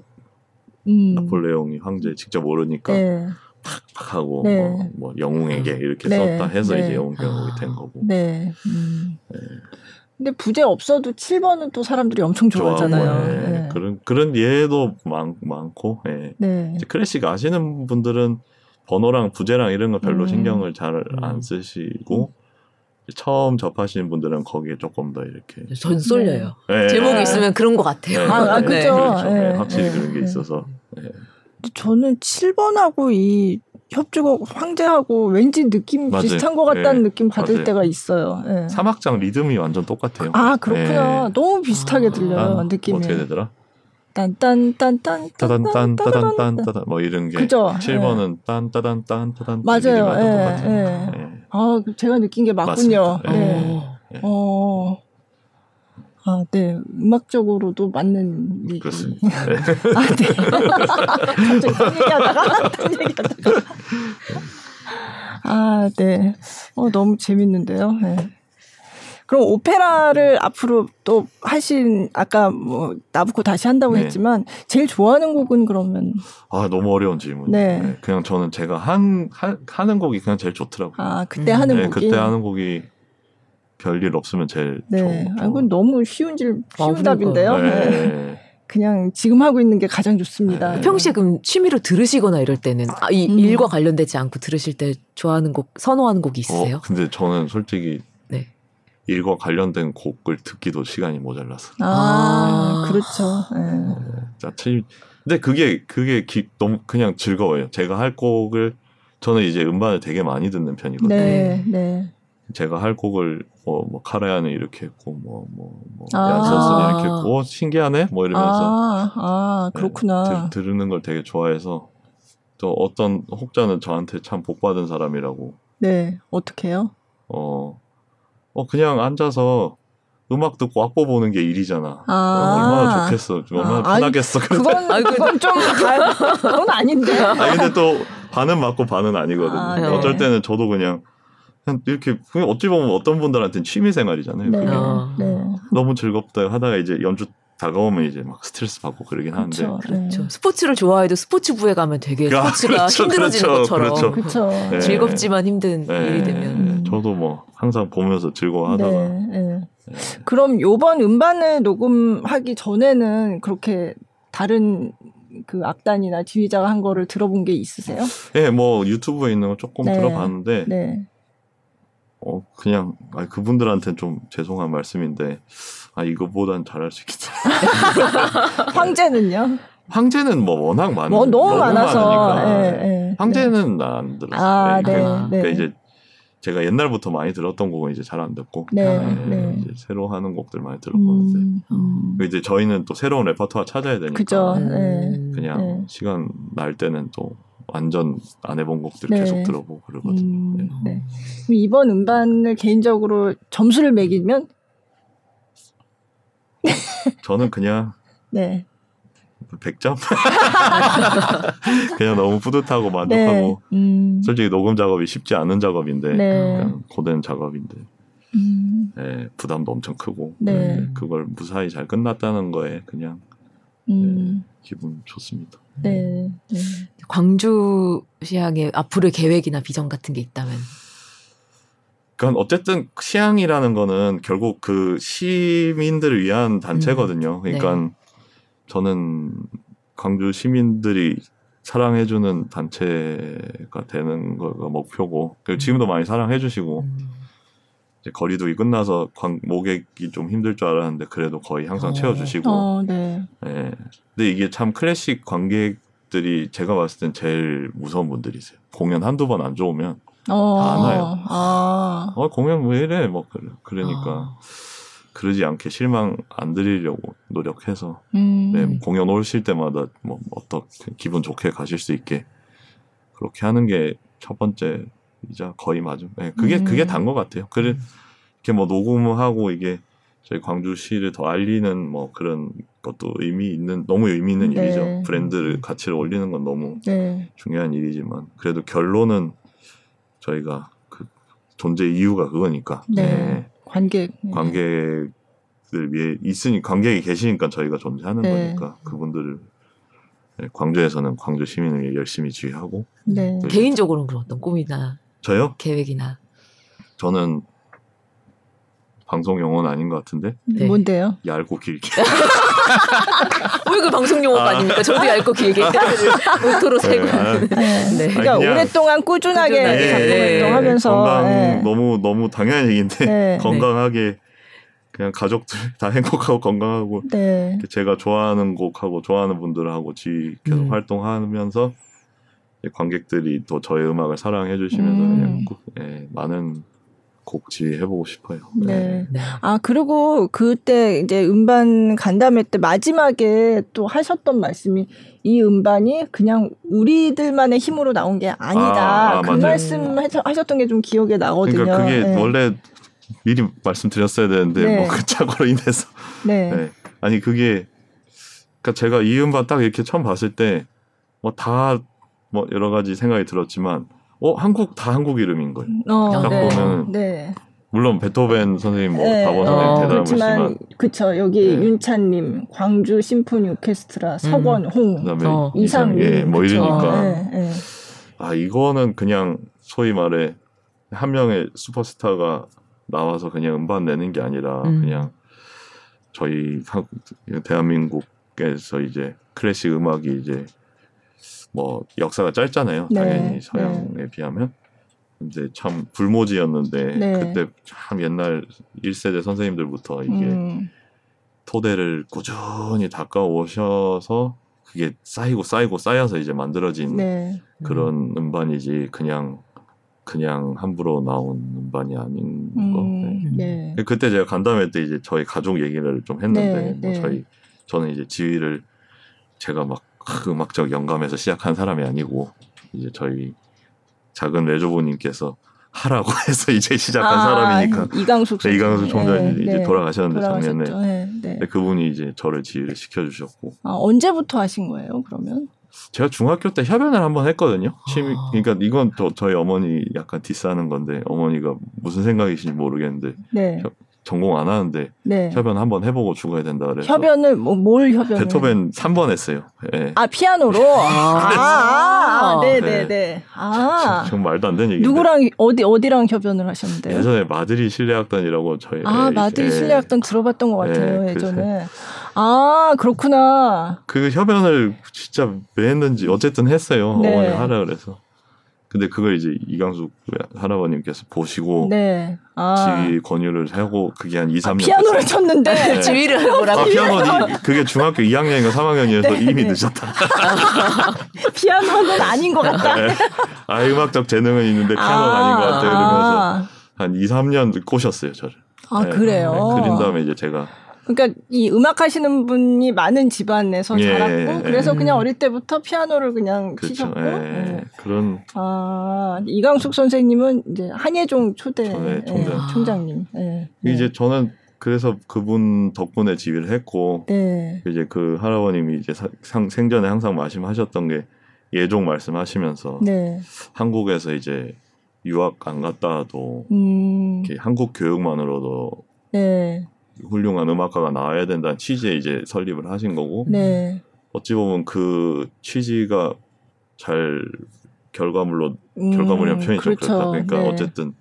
음. 나폴레옹이 황제 직접 모르니까 네. 팍팍 하고 네. 뭐, 뭐, 영웅에게 이렇게 네. 썼다 해서 이제 네. 영웅 경옥이 된 거고. 네. 음. 네. 근데 부재 없어도 7번은 또 사람들이 엄청 좋아하잖아요. 네. 네. 그런 그런 예도 많, 많고. 예. 네. 클래식 아시는 분들은 번호랑 부재랑 이런 거 별로 음. 신경을 잘안 음. 쓰시고 처음 접하시는 분들은 거기에 조금 더 이렇게 전 쏠려요. 네. 제목이 있으면 그런 것 같아요. 네. 아, 아, 그죠. 네. 그렇죠. 네. 확실히 그런 게 있어서. 저는 7번하고 이 협주곡 황제하고 왠지 느낌 맞아요. 비슷한 것 같다는 느낌 받을 맞아요. 때가 있어요. 사막장 리듬이 완전 똑같아요. 아 그렇구나. 너무 비슷하게 아, 들려요 느낌이. 어떻게 되더라? 딴딴딴딴 따단딴 따단딴 따단 뭐 이런 게 그죠? 7번은 딴 따단 딴 따단 맞아요. 예, 예. 아, 제가 느낀 게 맞군요. 맞습니다. 네. 네. 어. 아, 네. 음악적으로도 맞는 얘기. 그렇습니다. 네. 아, 네. 갑자기 딴 얘기하다가, 딴 얘기하다가. 아, 네. 어, 너무 재밌는데요. 네. 그럼 오페라를 앞으로 또 하신 아까 뭐 나부코 다시 한다고 네. 했지만 제일 좋아하는 곡은 그러면 아 너무 어려운 질문. 네. 네. 그냥 저는 제가 한, 한 하는 곡이 그냥 제일 좋더라고요. 아 그때 음. 하는 네, 곡이 그때 하는 곡이 별일 없으면 제일 네. 좋은. 아 이건 너무 쉬운 질 쉬운 아, 답인데요. 네. 네. 그냥 지금 하고 있는 게 가장 좋습니다. 네. 평소에 그럼 취미로 들으시거나 이럴 때는 아, 이 음. 일과 관련되지 않고 들으실 때 좋아하는 곡, 선호하는 곡이 있으세요? 어, 근데 저는 솔직히 일과 관련된 곡을 듣기도 시간이 모자라서. 아, 아. 그렇죠. 네. 자, 근데 그게 그게 기, 너무 그냥 즐거워요. 제가 할 곡을 저는 이제 음반을 되게 많이 듣는 편이거든요. 네, 네. 제가 할 곡을 뭐, 뭐 카라야는 이렇게 했고 뭐 뭐뭐 아. 얀서스는 이렇게 했고 어, 신기하네 뭐 이러면서 아, 아 그렇구나 네, 들, 들으는 걸 되게 좋아해서 또 어떤 혹자는 저한테 참 복받은 사람이라고 네 어떻게요? 어 어 그냥 앉아서 음악 듣고 악보 보는 게 일이잖아. 아~ 얼마나 좋겠어. 얼마나 아, 편하겠어. 그건, 그건 좀, 그건 아닌데. 아니, 근데 또 반은 맞고 반은 아니거든요. 아, 네. 어쩔 때는 저도 그냥, 그냥 이렇게, 어찌 보면 어떤 분들한테는 취미 생활이잖아요. 네. 아. 네. 너무 즐겁다 하다가 이제 연주 다가오면 이제 막 스트레스 받고 그러긴 하는데. 그렇죠. 그렇죠. 스포츠를 좋아해도 스포츠부에 가면 되게 아, 스포츠가 그렇죠, 힘들어지는 그렇죠, 것처럼. 그렇죠. 그렇죠. 네. 즐겁지만 힘든 네. 일이 되면. 저도 뭐 항상 보면서 즐거워하다가. 네. 네. 네. 그럼 요번 음반을 녹음하기 전에는 그렇게 다른 그 악단이나 지휘자가 한 거를 들어본 게 있으세요? 네, 뭐 유튜브에 있는 거 조금 네. 들어봤는데, 네. 어 그냥 아 그분들한테는 좀 죄송한 말씀인데, 아 이거보단 잘할 수 있겠다. 황제는요? 황제는 뭐 워낙 많, 뭐 너무, 너무 많아서, 많으니까. 예, 예, 황제는 네. 안 들었어요. 아, 네, 네. 그러니까 이제 제가 옛날부터 많이 들었던 곡은 이제 잘 안 듣고 네, 네, 네. 이제 새로 하는 곡들 많이 들어보는데 음, 음. 그 이제 저희는 또 새로운 레퍼토아 찾아야 되니까 그죠, 네. 그냥 네. 시간 날 때는 또 완전 안 해본 곡들 네. 계속 들어보고 그러거든요. 음, 네. 이번 음반을 개인적으로 점수를 매기면 저는 그냥 네. 100점? 그냥 너무 뿌듯하고 만족하고 네. 음. 솔직히 녹음 작업이 쉽지 않은 작업인데 네. 그냥 고된 작업인데 음. 네, 부담도 엄청 크고 네. 네. 그걸 무사히 잘 끝났다는 거에 그냥 음. 네, 기분 좋습니다. 네. 네. 광주 시향의 앞으로의 계획이나 비전 같은 게 있다면? 그러니까 어쨌든 시향이라는 거는 결국 그 시민들을 위한 단체거든요. 음. 그러니까 네. 저는 광주 시민들이 사랑해주는 단체가 되는 거가 목표고 지금도 많이 사랑해주시고 음. 이제 거리두기 끝나서 관, 모객이 좀 힘들 줄 알았는데 그래도 거의 항상 어. 채워주시고. 어, 네. 네. 근데 이게 참 클래식 관객들이 제가 봤을 땐 제일 무서운 분들이세요. 공연 한두 번 안 좋으면 어. 다안 와요. 아. 어, 공연 왜 이래? 뭐 그러니까 아. 그러지 않게 실망 안 드리려고 노력해서 음. 네, 공연 오실 때마다 뭐 어떻게 기분 좋게 가실 수 있게 그렇게 하는 게 첫 번째 이자 거의 맞음. 네, 그게 음. 그게 단 것 같아요. 그래 이렇게 뭐 녹음하고 이게 저희 광주시를 더 알리는 뭐 그런 것도 의미 있는 너무 의미 있는 네. 일이죠. 브랜드를 가치를 올리는 건 너무 네. 중요한 일이지만 그래도 결론은 저희가 그 존재 이유가 그거니까. 네. 네. 관객 관객을 위해 있으니 관객이 계시니까 저희가 존재하는 네. 거니까 그분들을 네, 광주에서는 광주 시민을 위해 열심히 지휘하고. 네. 개인적으로는 그럼 어떤 꿈이나 저요? 계획이나. 저는 방송 용어는 아닌 것 같은데. 네. 뭔데요? 얇고 길게. 왜그 방송 용어가 아. 닙니까 저도 얇고 길게 모토로 세고. 네. 아. 네. 네. 그러니까 오랫동안 꾸준하게 네. 활동하면서 건강 네. 너무 너무 당연한 얘기인데 네. 건강하게 그냥 가족들 다 행복하고 건강하고 제가 좋아하는 곡하고 좋아하는 분들하고 지 계속 음. 활동하면서 관객들이 또 저의 음악을 사랑해 주시면서 음. 그냥 예, 많은 곡 지휘해보고 싶어요. 네. 네. 네. 아, 그리고 그때 이제 음반 간담회 때 마지막에 또 하셨던 말씀이 이 음반이 그냥 우리들만의 힘으로 나온 게 아니다. 아, 아, 그 맞아요. 말씀 하셨던 게 좀 기억에 나거든요. 그러니까 그게 네. 원래 미리 말씀드렸어야 되는데 네. 뭐그 착오로 인해서. 네. 네. 아니 그게 그러니까 제가 이 음반 딱 이렇게 처음 봤을 때 뭐 다뭐 뭐 여러 가지 생각이 들었지만 어 한국 다 한국 이름인 거예요. 어, 딱 네. 보면 네. 물론 베토벤 선생님, 뭐 네. 박원 선생님 어, 대단하시지만 그렇죠. 여기 네. 윤찬님, 광주 심포니 오케스트라, 석원홍, 음. 그다음에 어. 이상민, 예, 뭐 이러니까 네, 네. 아 이거는 그냥 소위 말해 한 명의 슈퍼스타가 나와서 그냥 음반 내는 게 아니라 음. 그냥 저희 대한민국에서 이제 클래식 음악이 이제 뭐 역사가 짧잖아요. 네. 당연히 서양에 네. 비하면. 근데 참 불모지였는데 네. 그때 참 옛날 1세대 선생님들부터 이게 음. 토대를 꾸준히 닦아 오셔서 그게 쌓이고 쌓이고 쌓여서 이제 만들어진 네. 그런 음. 반이지 그냥 그냥 함부로 나온 음반이 아닌 음, 거. 네. 네. 그때 제가 간담회 때 이제 저희 가족 얘기를 좀 했는데 네, 뭐 저희 저는 이제 지휘를 제가 막 음악적 영감에서 시작한 사람이 아니고 이제 저희 작은 레조보님께서 하라고 해서 이제 시작한 아, 사람이니까 이강숙 네, 이강숙 총장이 네, 이제 네. 돌아가셨는데 작년에 네, 네. 그분이 이제 저를 지휘를 시켜주셨고 아, 언제부터 하신 거예요 그러면? 제가 중학교 때 협연을 한번 했거든요. 취미 아. 그러니까 이건 또 저희 어머니 약간 디스하는 건데 어머니가 무슨 생각이신지 모르겠는데 네. 전공 안 하는데 네. 협연 한번 해보고 죽어야 된다 그래서 협연을 뭐, 뭘 협연? 베토벤 3번 했어요. 예. 아 피아노로. 아, 아, 아, 네네네. 네. 네. 아, 정말 말도 안 되는 얘기. 누구랑 어디 어디랑 협연을 하셨는데요? 예전에 마드리 실내악단이라고 저희 아 마드리 예. 실내악단 들어봤던 것 같아요 예, 예전에. 아 그렇구나. 그 협연을 진짜 왜 했는지 어쨌든 했어요. 네. 어머니 하라 그래서. 근데 그걸 이제 이강숙 할아버님께서 보시고 네. 아. 지휘 권유를 하고 그게 한 2, 3년 아, 피아노를 됐어요. 쳤는데 네. 지휘를 해보라고. 아, 피아노 그게 중학교 2학년인가 3학년이어서 네. 이미 늦었다. 피아노는 아닌 것 같다. 네. 아 음악적 재능은 있는데 피아노는 아. 닌것 같다 이러면서 한 2, 3년 꼬셨어요 저를. 아 그래요. 네, 그린 다음에 이제 제가 그러니까 이 음악 하시는 분이 많은 집안에서 예, 자랐고 그래서 예. 그냥 어릴 때부터 피아노를 그냥 그렇죠. 치셨고 예, 네. 그런 아 이강숙 선생님은 이제 한예종 초대, 총장. 총장님 네. 이제 저는 그래서 그분 덕분에 지휘를 했고 네. 이제 그 할아버님이 이제 사, 상, 생전에 항상 말씀하셨던 게 예종 말씀하시면서 네. 한국에서 이제 유학 안 갔다도 음. 이렇게 한국 교육만으로도 네. 훌륭한 음악가가 나와야 된다는 취지에 이제 설립을 하신 거고 네. 어찌 보면 그 취지가 잘 결과물로 음, 결과물이란 표현이 그렇죠. 좀 그렇다. 그러니까 네. 어쨌든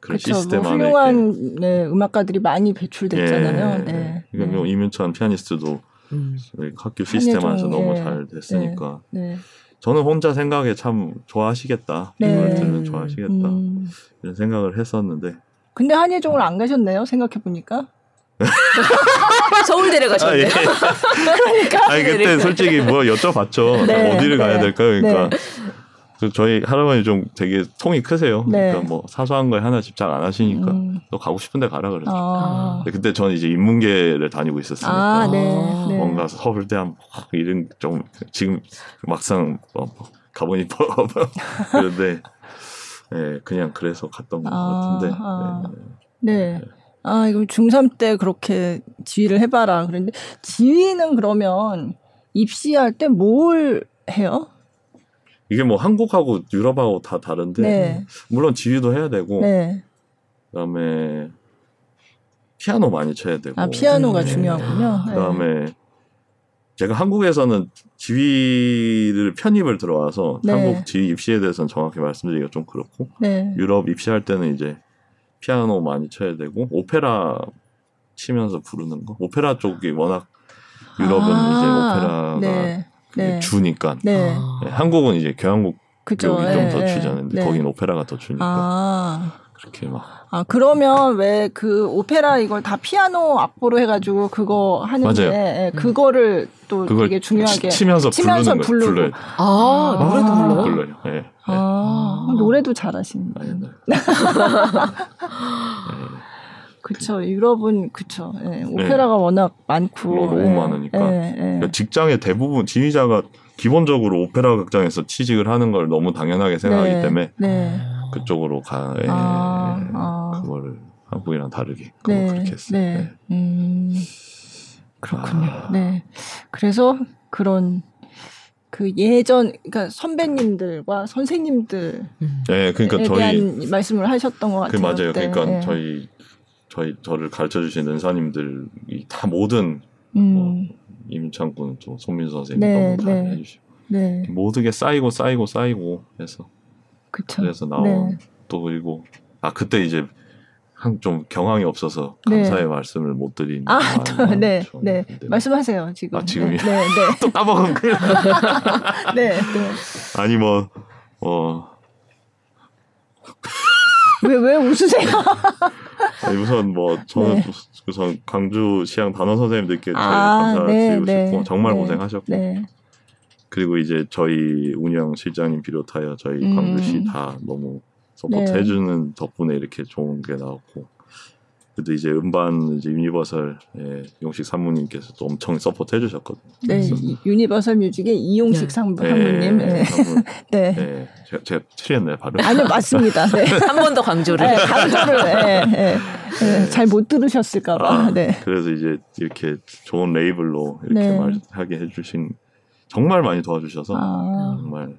그런 그렇죠. 시스템 뭐 안에 훌륭한 네, 음악가들이 많이 배출됐잖아요. 예, 네. 그러니까 뭐 이문찬 피아니스트도 음. 학교 시스템 안에서 너무 예. 잘 됐으니까 네. 저는 혼자 생각에 참 좋아하시겠다. 네. 이걸 들으면 좋아하시겠다. 음. 이런 생각을 했었는데 근데 한예종을 안 가셨네요. 생각해 보니까. 서울대를 가셨네요. 예. 그러니까 아니 그때 솔직히 뭐 여쭤봤죠. 네, 어디를 가야 네, 될까요? 그러니까 네. 그 저희 할아버지 좀 되게 통이 크세요. 네. 그러니까 뭐 사소한 거에 하나 집착 안 하시니까 음. 너 가고 싶은데 가라 그랬죠. 아. 그때 저는 이제 인문계를 다니고 있었으니까 아, 네. 아, 네. 뭔가 서울대 한 이런 좀 지금 막상 뭐 가보니 뭐 그런데 예 그냥 그래서 갔던 것 아, 같은데 아. 예. 네. 아, 이거 중3 때 그렇게 지휘를 해봐라. 그런데 지휘는 그러면 입시할 때 뭘 해요? 이게 뭐 한국하고 유럽하고 다 다른데 네. 물론 지휘도 해야 되고 네. 그다음에 피아노 많이 쳐야 되고 아, 피아노가 네. 중요하군요. 네. 그다음에 제가 한국에서는 지휘를 편입을 들어와서 네. 한국 지휘 입시에 대해서는 정확히 말씀드리기가 좀 그렇고 네. 유럽 입시할 때는 이제 피아노 많이 쳐야 되고 오페라 치면서 부르는 거 오페라 쪽이 워낙 유럽은 아, 이제 오페라가 네. 네. 주니까 네. 아. 네, 한국은 이제 교향곡 그죠. 쪽이 좀더 네, 주잖아요. 근데 네. 거긴 오페라가 더 주니까 아. 그렇게 막 아, 그러면 왜 그 오페라 이걸 다 피아노 악보로 해가지고 그거 하는데, 맞아요. 예, 그거를 또 그걸 되게 중요하게. 치, 면서 치면서 부르는 거 부르고. 불러요. 아, 노래도 아. 불러요? 불러요. 예. 네. 아, 네. 노래도 잘하시네. 네. 네. 그쵸. 유럽은, 그쵸. 예, 오페라가 워낙 많고. 네. 너무 예, 많으니까. 예, 예. 그러니까 직장의 대부분 지휘자가 기본적으로 오페라 극장에서 취직을 하는 걸 너무 당연하게 생각하기 네, 때문에 네. 그쪽으로 가 예, 아, 예, 아. 그거를 한국이랑 다르게 그거 네. 그렇게 했어요. 네. 네. 음, 그렇군요. 아. 네. 그래서 그런 그 예전, 그러니까 선배님들과 선생님들 네, 그러니까 에 저희 말씀을 하셨던 것그 같아요. 맞아요. 그때. 그러니까 예. 저희 저희 저를 가르쳐 주신 은사님들이 다 모든 음, 임창 군은 또 손민수 선생님 네, 너무 다 네. 해주시고 네, 모든 게 쌓이고 쌓이고 쌓이고 해서 그쵸. 그래서 나온 네. 또 그리고 아 그때 이제 한좀 경황이 없어서 네. 감사의 말씀을 못 드린 아, 많은 또, 네, 좀 네. 말씀하세요, 지금. 아, 지금이요? 네, 네. 또 까먹은 그 네, 네. 아니 뭐 어, 왜, 왜 웃으세요? 아니 우선 뭐 저는 네. 우선 광주 시향 단원 선생님들께 아, 감사드리고 네, 싶고 네. 정말 네. 고생하셨고 네. 그리고 이제 저희 운영 실장님 비롯하여 저희 음. 광주시향 다 너무 support 네. 해주는 덕분에 이렇게 좋은 게 나왔고 그래도 이제 음반 이제 유니버설 예, 용식 상무님께서도 엄청 support 해주셨거든요. 네, 그래서 이- 유니버설 뮤직의 이용식 네. 상무 예, 상무님. 예, 네. 상무, 네. 예, 제가, 제가 틀렸네 발음. 아니요, 맞습니다. 네. 한 번 더 강조를. 네, 강조를, 예, 예. 예, 잘못 들으셨을까봐. 아, 네. 그래서 이제 이렇게 좋은 레이블로 이렇게 네. 발매하게 해주신 정말 많이 도와주셔서 아, 정말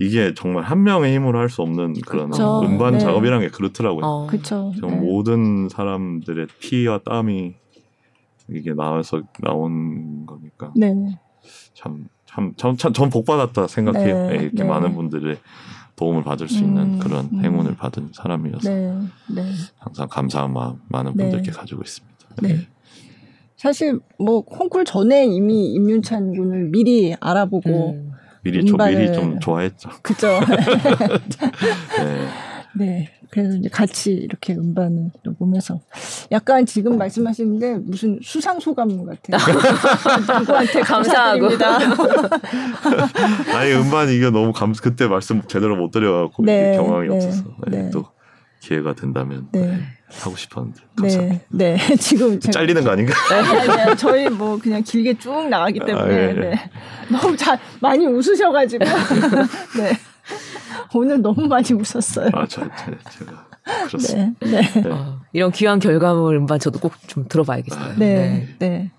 이게 정말 한 명의 힘으로 할 수 없는 그런 그쵸. 음반 네. 작업이란 게 그렇더라고요. 어. 정말 네. 모든 사람들의 피와 땀이 이게 나와서 나온 거니까 네. 참참참 참 전 복받았다 생각해요. 네, 예, 이렇게 네. 많은 분들의 도움을 받을 수 있는 음, 그런 음. 행운을 받은 사람이어서 네. 네. 항상 감사한 마음 많은 네. 분들께 가지고 있습니다. 네. 사실 뭐 콩쿨 전에 이미 임윤찬 군을 미리 알아보고 음. 미리 좀 음반을- 미리 좀 좋아했죠. 그죠. 네. 네. 그래서 이제 같이 이렇게 음반을 녹음해서 약간 지금 말씀하시는데 무슨 수상 소감 같아요. 누구한테 감사하고. 아니 음반 이게 너무 감 그때 말씀 제대로 못 드려갖고 네, 경황이 네, 없어서 네, 네. 또 기회가 된다면 네. 하고 싶었는데 감사합니다. 네. 네. 지금 잘리는 거 아닌가? 아니야, 저희 뭐 그냥 길게 쭉 나가기 때문에 아, 예. 네. 너무 잘 많이 웃으셔가지고 네 오늘 너무 많이 웃었어요. 아, 저, 저, 제가 그렇습니다. 네. 네. 어, 이런 귀한 결과물 음반 저도 꼭 좀 들어봐야겠어요. 네. 네. 네.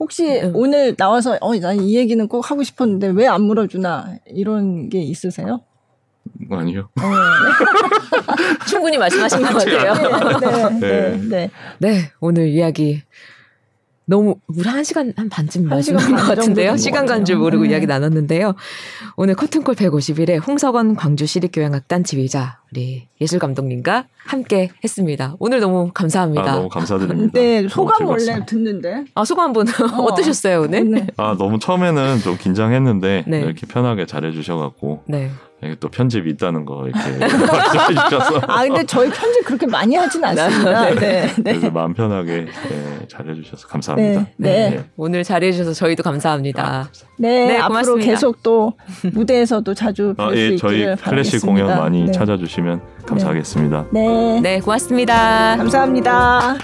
혹시 음. 오늘 나와서 어, 난이 얘기는 꼭 하고 싶었는데 왜 안 물어주나 이런 게 있으세요? 아니요. 어. 충분히 말씀하신 것 같아요. 네, 네, 네, 네, 오늘 이야기 너무 우리 한 시간 한 반쯤 말씀한 것 같은데요. 시간 간 줄 모르고 네. 이야기 나눴는데요. 오늘 커튼콜 151에 홍석원 광주 시립교향악단 지휘자 우리 예술 감독님과 함께 했습니다. 오늘 너무 감사합니다. 아, 너무 감사드립니다. 네, 소감 원래 듣는데. 아, 소감 한번 어. 어떠셨어요, 오늘? 네. 아, 너무 처음에는 좀 긴장했는데 네. 이렇게 편하게 잘해 주셔 갖고 네. 또 편집이 있다는 거 이렇게 말씀해 주셔서. 아 근데 저희 편집 그렇게 많이 하진 않습니다. 네. 네. 네. 그래서 마음 편하게 네, 잘해 주셔서 감사합니다. 네. 네. 네. 오늘 잘해 주셔서 저희도 감사합니다. 아, 네, 네 앞으로 계속 또 무대에서도 자주 뵐수 아, 예, 저희 클래식 공연 많이 찾아주시면 감사하겠습니다. 네. 네, 고맙습니다. 감사합니다.